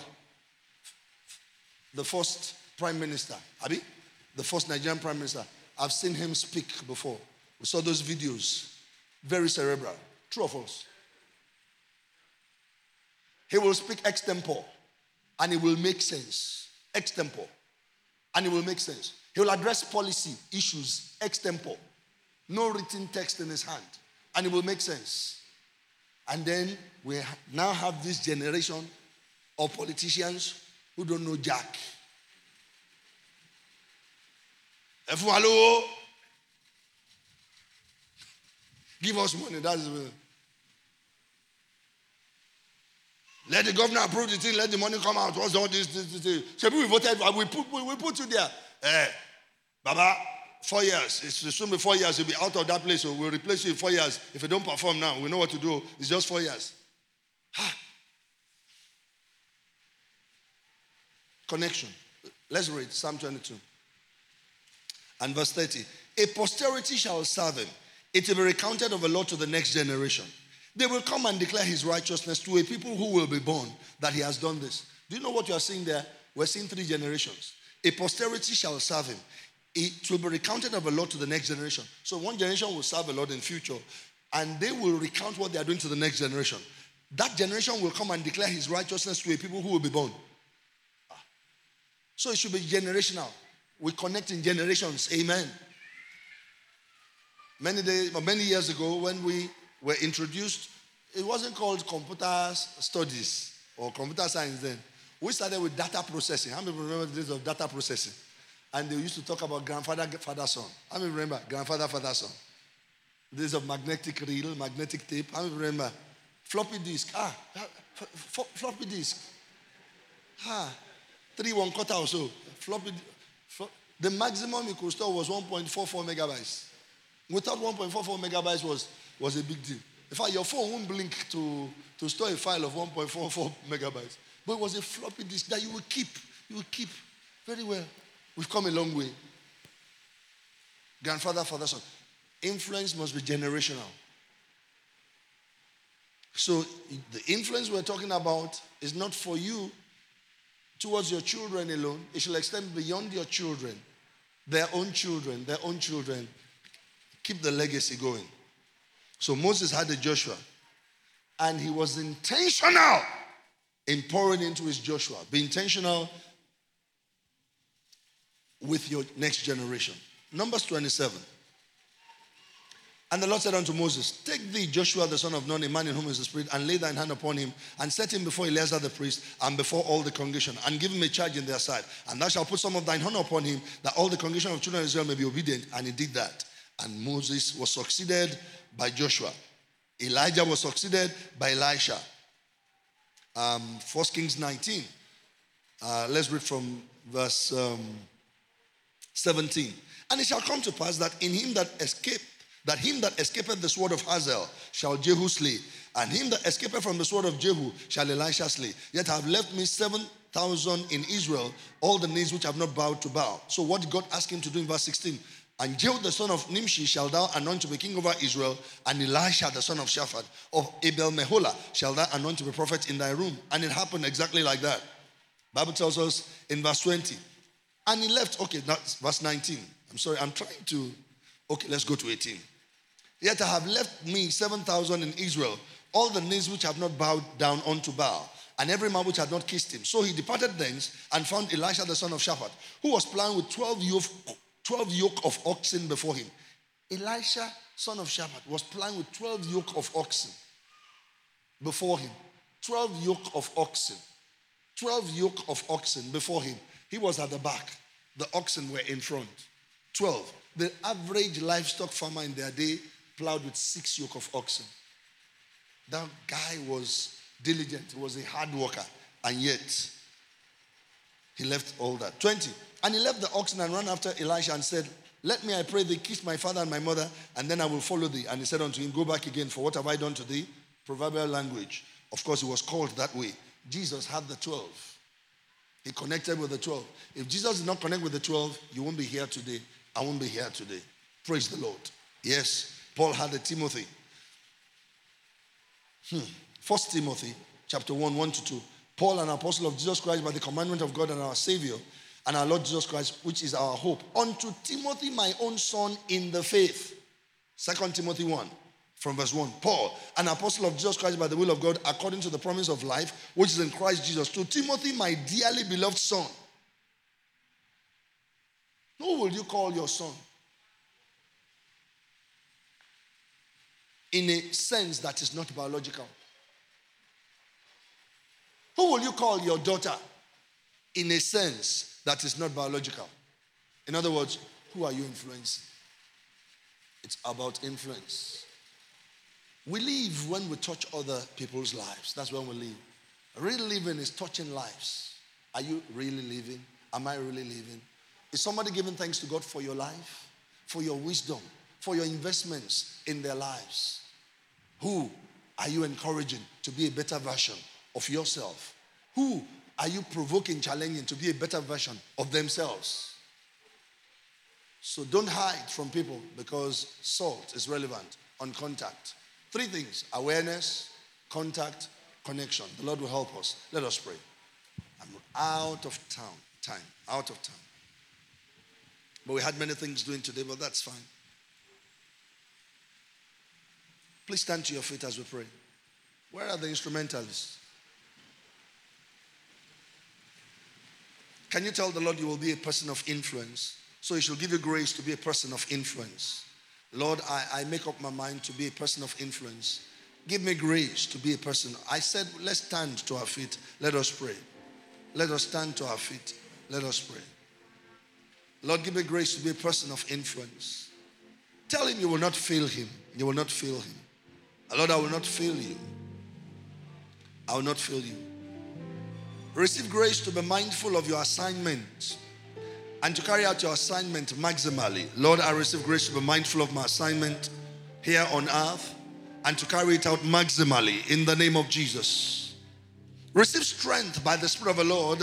the first prime minister, Abi, the first Nigerian prime minister. I've seen him speak before. We saw those videos. Very cerebral. True or false? He will speak extempore and it will make sense. Extempore. And it will make sense. He will address policy issues extempore. No written text in his hand. And it will make sense. And then we now have this generation of politicians who don't know Jack. Give us money. That is Let the governor approve the thing. Let the money come out. What's all this? this, this, this. So we voted. We put, we put you there. Eh, Baba, four years. It's soon be four years. You'll be out of that place. So we'll replace you in four years. If you don't perform now, we know what to do. It's just four years. Connection. Let's read Psalm 22 and verse 30. A posterity shall serve him. It will be recounted of the Lord to the next generation. They will come and declare his righteousness to a people who will be born that he has done this. Do you know what you are seeing there? We're seeing three generations. A posterity shall serve him. It will be recounted of a lot to the next generation. So one generation will serve a lot in future, and they will recount what they are doing to the next generation. That generation will come and declare his righteousness to a people who will be born. Ah. So it should be generational. We connect in generations. Amen. Many days, many years ago, when we were introduced, it wasn't called computer studies or computer science then. We started with data processing. How many remember the days of data processing? And they used to talk about grandfather, father, son. How many remember grandfather, father, son? Days of magnetic reel, magnetic tape. How many remember? Floppy disk. Ah, f- floppy disk. Ah, three one quarter or so. Floppy. the maximum you could store was 1.44 megabytes. Without 1.44 megabytes was, was a big deal. In fact, your phone won't blink to, to store a file of 1.44 megabytes. But it was a floppy disk that you will keep. You will keep very well. We've come a long way. Grandfather, father, son. Influence must be generational. So the influence we're talking about is not for you towards your children alone. It shall extend beyond your children, their own children, their own children. Keep the legacy going. So Moses had a Joshua, and he was intentional in pouring into his Joshua. Be intentional with your next generation. Numbers 27. And the Lord said unto Moses, Take thee Joshua the son of Nun, a man in whom is the Spirit, and lay thine hand upon him, and set him before Eleazar the priest, and before all the congregation, and give him a charge in their sight. And thou shalt put some of thine honor upon him, that all the congregation of children of Israel may be obedient. And he did that. And Moses was succeeded by Joshua. Elijah was succeeded by Elisha. Um, 1 Kings 19. Uh, let's read from verse um, 17. And it shall come to pass that in him that escaped that him that escapeth the sword of Hazael shall Jehu slay, and him that escapeth from the sword of Jehu shall Elisha slay. Yet have left me seven thousand in Israel, all the knees which have not bowed to Baal. So what God ask him to do in verse 16? And Jehu the son of Nimshi shall thou anoint to be king over Israel, and Elisha the son of Shaphat of Abel Meholah shall thou anoint to be prophet in thy room. And it happened exactly like that. Bible tells us in verse 20. And he left, okay, that's verse 19. I'm sorry, I'm trying to, okay, let's go to 18. Yet I have left me 7,000 in Israel, all the knees which have not bowed down unto Baal, and every man which had not kissed him. So he departed thence and found Elisha the son of Shaphat, who was plowing with 12 yoke, 12 yoke of oxen before him. Elisha, son of Shaphat, was plowing with 12 yoke of oxen before him. 12 yoke of oxen. 12 yoke of oxen before him. He was at the back. The oxen were in front. 12. The average livestock farmer in their day plowed with six yoke of oxen. That guy was diligent, he was a hard worker, and yet he left all that. 20. And he left the oxen and ran after Elisha and said, Let me, I pray thee, kiss my father and my mother, and then I will follow thee. And he said unto him, Go back again, for what have I done to thee? Proverbial language. Of course, he was called that way. Jesus had the 12. He connected with the 12. If Jesus did not connect with the 12, you won't be here today. I won't be here today. Praise the Lord. Yes. Paul had a Timothy. Hmm. First Timothy chapter 1, 1 to 2. Paul, an apostle of Jesus Christ by the commandment of God and our Savior, and our Lord Jesus Christ, which is our hope, unto Timothy, my own son, in the faith. Second Timothy 1, from verse 1. Paul, an apostle of Jesus Christ by the will of God, according to the promise of life, which is in Christ Jesus. To Timothy, my dearly beloved son. Who will you call your son? in a sense that is not biological? Who will you call your daughter in a sense that is not biological? In other words, who are you influencing? It's about influence. We live when we touch other people's lives. That's when we live. Real living is touching lives. Are you really living? Am I really living? Is somebody giving thanks to God for your life, for your wisdom, for your investments in their lives? Who are you encouraging to be a better version of yourself? Who are you provoking, challenging to be a better version of themselves? So don't hide from people because salt is relevant on contact. Three things awareness, contact, connection. The Lord will help us. Let us pray. I'm out of town, time, out of time. But we had many things doing today, but that's fine. Please stand to your feet as we pray. Where are the instrumentalists? Can you tell the Lord you will be a person of influence? So He shall give you grace to be a person of influence. Lord, I, I make up my mind to be a person of influence. Give me grace to be a person. I said, let's stand to our feet. Let us pray. Let us stand to our feet. Let us pray. Lord, give me grace to be a person of influence. Tell him you will not fail him. You will not fail him. Lord, I will not fail you. I will not fail you. Receive grace to be mindful of your assignment and to carry out your assignment maximally. Lord, I receive grace to be mindful of my assignment here on earth and to carry it out maximally in the name of Jesus. Receive strength by the Spirit of the Lord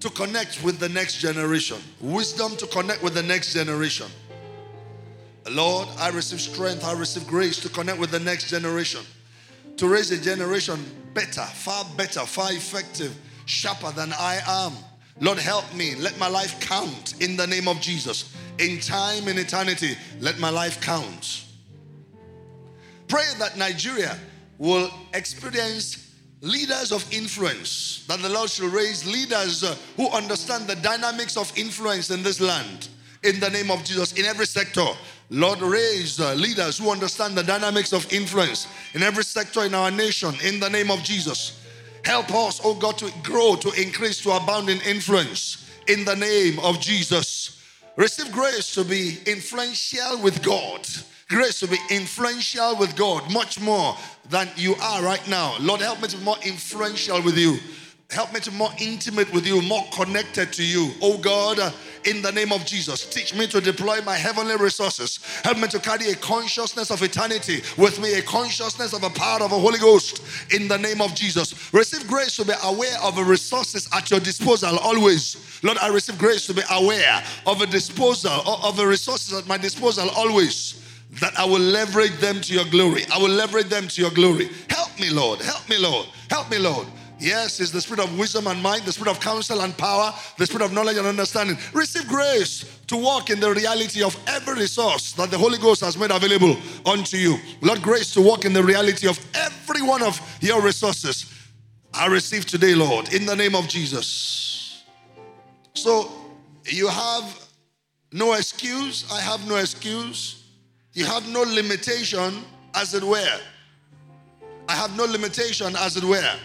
to connect with the next generation, wisdom to connect with the next generation. Lord, I receive strength, I receive grace to connect with the next generation, to raise a generation better, far better, far effective, sharper than I am. Lord, help me. Let my life count in the name of Jesus. In time, in eternity, let my life count. Pray that Nigeria will experience leaders of influence, that the Lord shall raise leaders uh, who understand the dynamics of influence in this land. In the name of Jesus, in every sector, Lord, raise uh, leaders who understand the dynamics of influence in every sector in our nation. In the name of Jesus, help us, oh God, to grow, to increase, to abound in influence. In the name of Jesus, receive grace to be influential with God grace to be influential with God much more than you are right now. Lord, help me to be more influential with you. Help me to more intimate with you, more connected to you. Oh God, in the name of Jesus, teach me to deploy my heavenly resources. Help me to carry a consciousness of eternity with me, a consciousness of a power of the Holy Ghost in the name of Jesus. Receive grace to be aware of the resources at your disposal always. Lord, I receive grace to be aware of a disposal, of the resources at my disposal always that I will leverage them to your glory. I will leverage them to your glory. Help me, Lord. Help me, Lord. Help me, Lord. Yes, it's the spirit of wisdom and might, the spirit of counsel and power, the spirit of knowledge and understanding. Receive grace to walk in the reality of every resource that the Holy Ghost has made available unto you. Lord, grace to walk in the reality of every one of your resources. I receive today, Lord, in the name of Jesus. So you have no excuse. I have no excuse. You have no limitation, as it were. I have no limitation, as it were.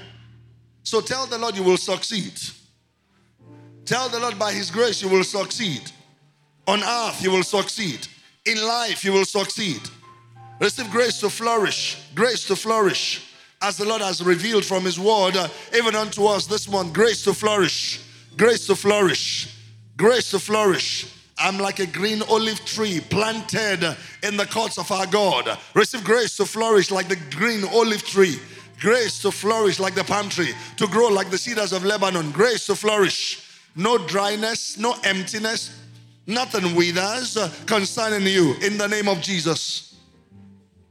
So tell the Lord you will succeed. Tell the Lord by His grace you will succeed. On earth you will succeed. In life you will succeed. Receive grace to flourish. Grace to flourish. As the Lord has revealed from His word, uh, even unto us this month, grace to flourish. Grace to flourish. Grace to flourish. I'm like a green olive tree planted in the courts of our God. Receive grace to flourish like the green olive tree. Grace to flourish like the palm tree, to grow like the cedars of Lebanon. Grace to flourish. No dryness, no emptiness, nothing withers concerning you in the name of Jesus.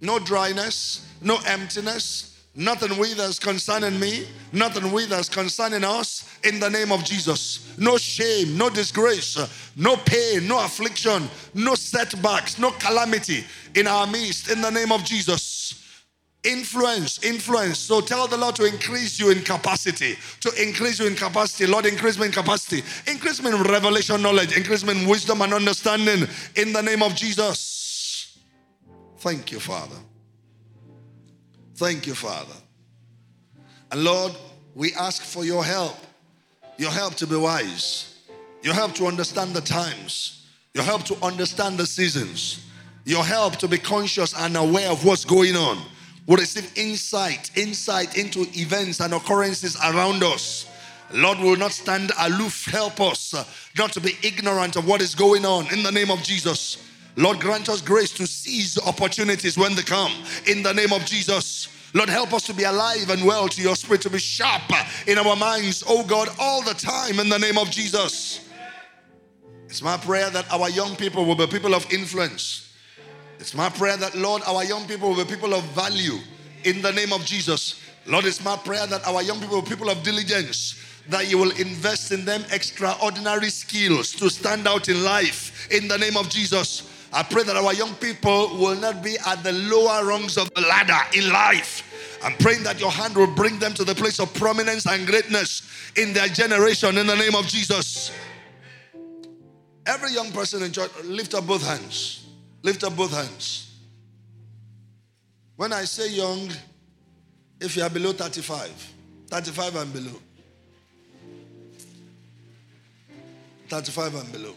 No dryness, no emptiness, Nothing with us concerning me, nothing with us concerning us in the name of Jesus. No shame, no disgrace, no pain, no affliction, no setbacks, no calamity in our midst in the name of Jesus. Influence, influence. So tell the Lord to increase you in capacity, to increase you in capacity. Lord, increase me in capacity, increase me in revelation knowledge, increase me in wisdom and understanding in the name of Jesus. Thank you, Father. Thank you, Father. And Lord, we ask for your help, your help to be wise, your help to understand the times, your help to understand the seasons, your help to be conscious and aware of what's going on. We receive insight, insight into events and occurrences around us. Lord will not stand aloof. Help us not to be ignorant of what is going on in the name of Jesus. Lord, grant us grace to seize opportunities when they come in the name of Jesus. Lord, help us to be alive and well to your spirit, to be sharp in our minds, oh God, all the time in the name of Jesus. It's my prayer that our young people will be people of influence. It's my prayer that, Lord, our young people will be people of value in the name of Jesus. Lord, it's my prayer that our young people will be people of diligence, that you will invest in them extraordinary skills to stand out in life in the name of Jesus. I pray that our young people will not be at the lower rungs of the ladder in life. I'm praying that your hand will bring them to the place of prominence and greatness in their generation in the name of Jesus. Every young person in church, lift up both hands. Lift up both hands. When I say young, if you are below 35, 35 and below, 35 and below.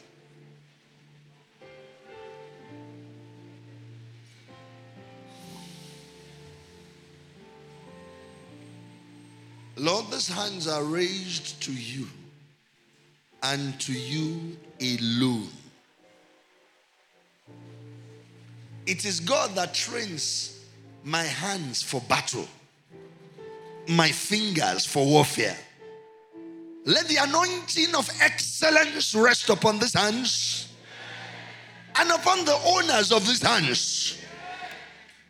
Lord, these hands are raised to you and to you alone. It is God that trains my hands for battle, my fingers for warfare. Let the anointing of excellence rest upon these hands and upon the owners of these hands,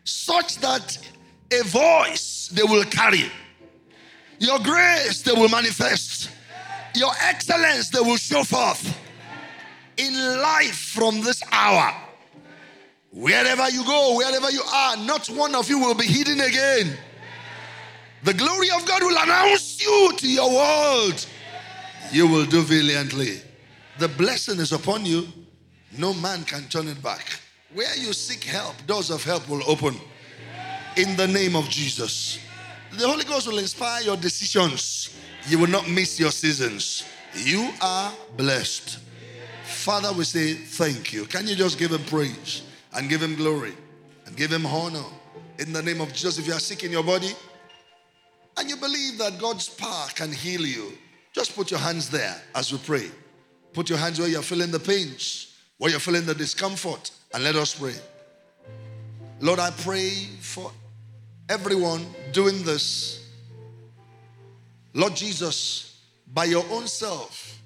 such that a voice they will carry, your grace they will manifest, your excellence they will show forth in life from this hour. Wherever you go, wherever you are, not one of you will be hidden again. The glory of God will announce you to your world you will do valiantly. The blessing is upon you. No man can turn it back. Where you seek help, doors of help will open. In the name of Jesus. The Holy Ghost will inspire your decisions. You will not miss your seasons. You are blessed. Father, we say thank you. Can you just give him praise and give him glory and give him honor in the name of Jesus? If you are sick in your body and you believe that God's power can heal you, just put your hands there as we pray. Put your hands where you're feeling the pains, where you're feeling the discomfort, and let us pray. Lord, I pray for everyone doing this. Lord Jesus, by your own self,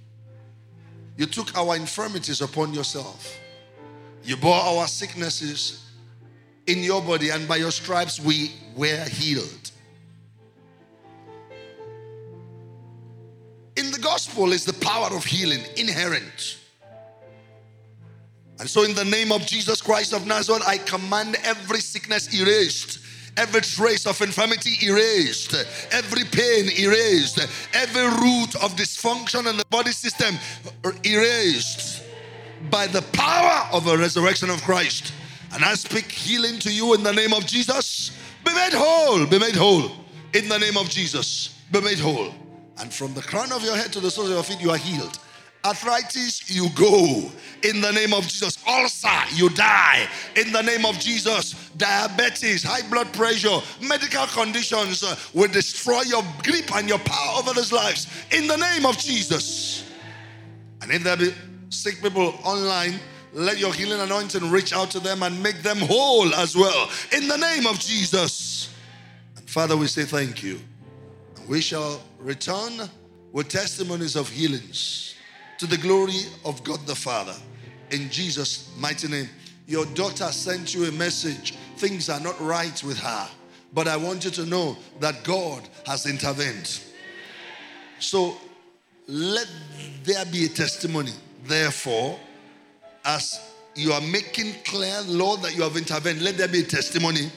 you took our infirmities upon yourself. You bore our sicknesses in your body, and by your stripes we were healed. In the gospel is the power of healing inherent. And so, in the name of Jesus Christ of Nazareth, I command every sickness erased, every trace of infirmity erased, every pain erased, every root of dysfunction in the body system erased by the power of the resurrection of Christ. And I speak healing to you in the name of Jesus. Be made whole, be made whole. In the name of Jesus, be made whole. And from the crown of your head to the soles of your feet, you are healed. Arthritis, you go in the name of Jesus. Ulcer, you die in the name of Jesus. Diabetes, high blood pressure, medical conditions uh, will destroy your grip and your power over those lives in the name of Jesus. And if there be sick people online, let your healing anointing reach out to them and make them whole as well in the name of Jesus. And Father, we say thank you. We shall return with testimonies of healings to the glory of God the Father. In Jesus' mighty name. Your daughter sent you a message. Things are not right with her. But I want you to know that God has intervened. So let there be a testimony. Therefore, as you are making clear, Lord, that you have intervened, let there be a testimony.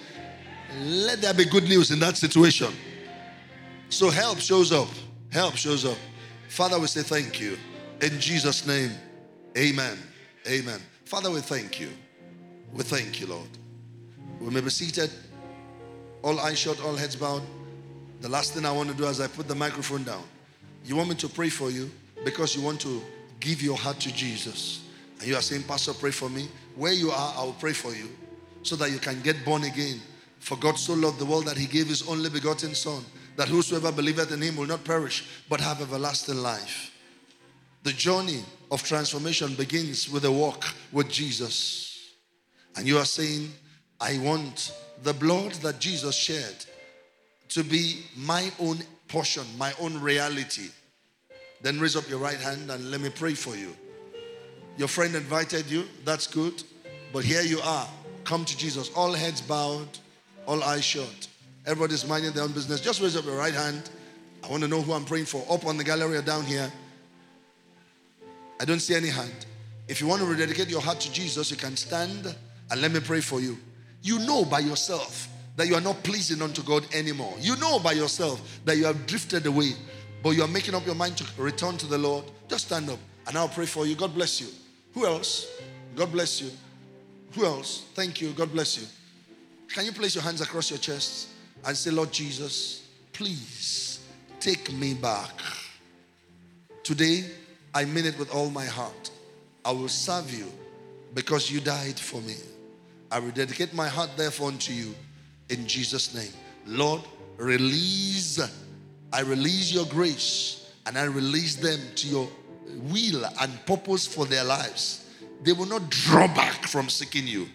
Let there be good news in that situation. So help shows up. Help shows up. Father, we say thank you. In Jesus' name, amen. Amen. Father, we thank you. We thank you, Lord. We may be seated, all eyes shut, all heads bowed. The last thing I want to do as I put the microphone down, you want me to pray for you because you want to give your heart to Jesus. And you are saying, Pastor, pray for me. Where you are, I will pray for you so that you can get born again. For God so loved the world that he gave his only begotten Son that whosoever believeth in him will not perish but have everlasting life. The journey of transformation begins with a walk with Jesus. And you are saying, I want the blood that Jesus shed to be my own portion, my own reality. Then raise up your right hand and let me pray for you. Your friend invited you, that's good. But here you are. Come to Jesus. All heads bowed, all eyes shut. Everybody's minding their own business. Just raise up your right hand. I want to know who I'm praying for. Up on the gallery or down here. I don't see any hand. If you want to rededicate your heart to Jesus, you can stand and let me pray for you. You know by yourself that you are not pleasing unto God anymore. You know by yourself that you have drifted away, but you are making up your mind to return to the Lord. Just stand up and I'll pray for you. God bless you. Who else? God bless you. Who else? Thank you. God bless you. Can you place your hands across your chest? and say, Lord Jesus, please take me back. Today, I mean it with all my heart. I will serve you because you died for me. I will dedicate my heart, therefore, unto you in Jesus' name. Lord, release, I release your grace and I release them to your will and purpose for their lives. They will not draw back from seeking you.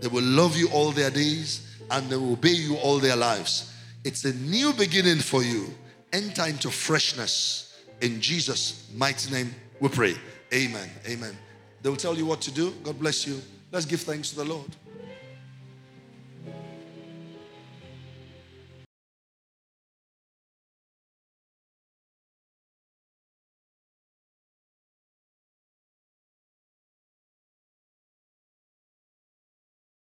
They will love you all their days and they will obey you all their lives. It's a new beginning for you. Enter into freshness. In Jesus' mighty name, we pray. Amen. Amen. They will tell you what to do. God bless you. Let's give thanks to the Lord.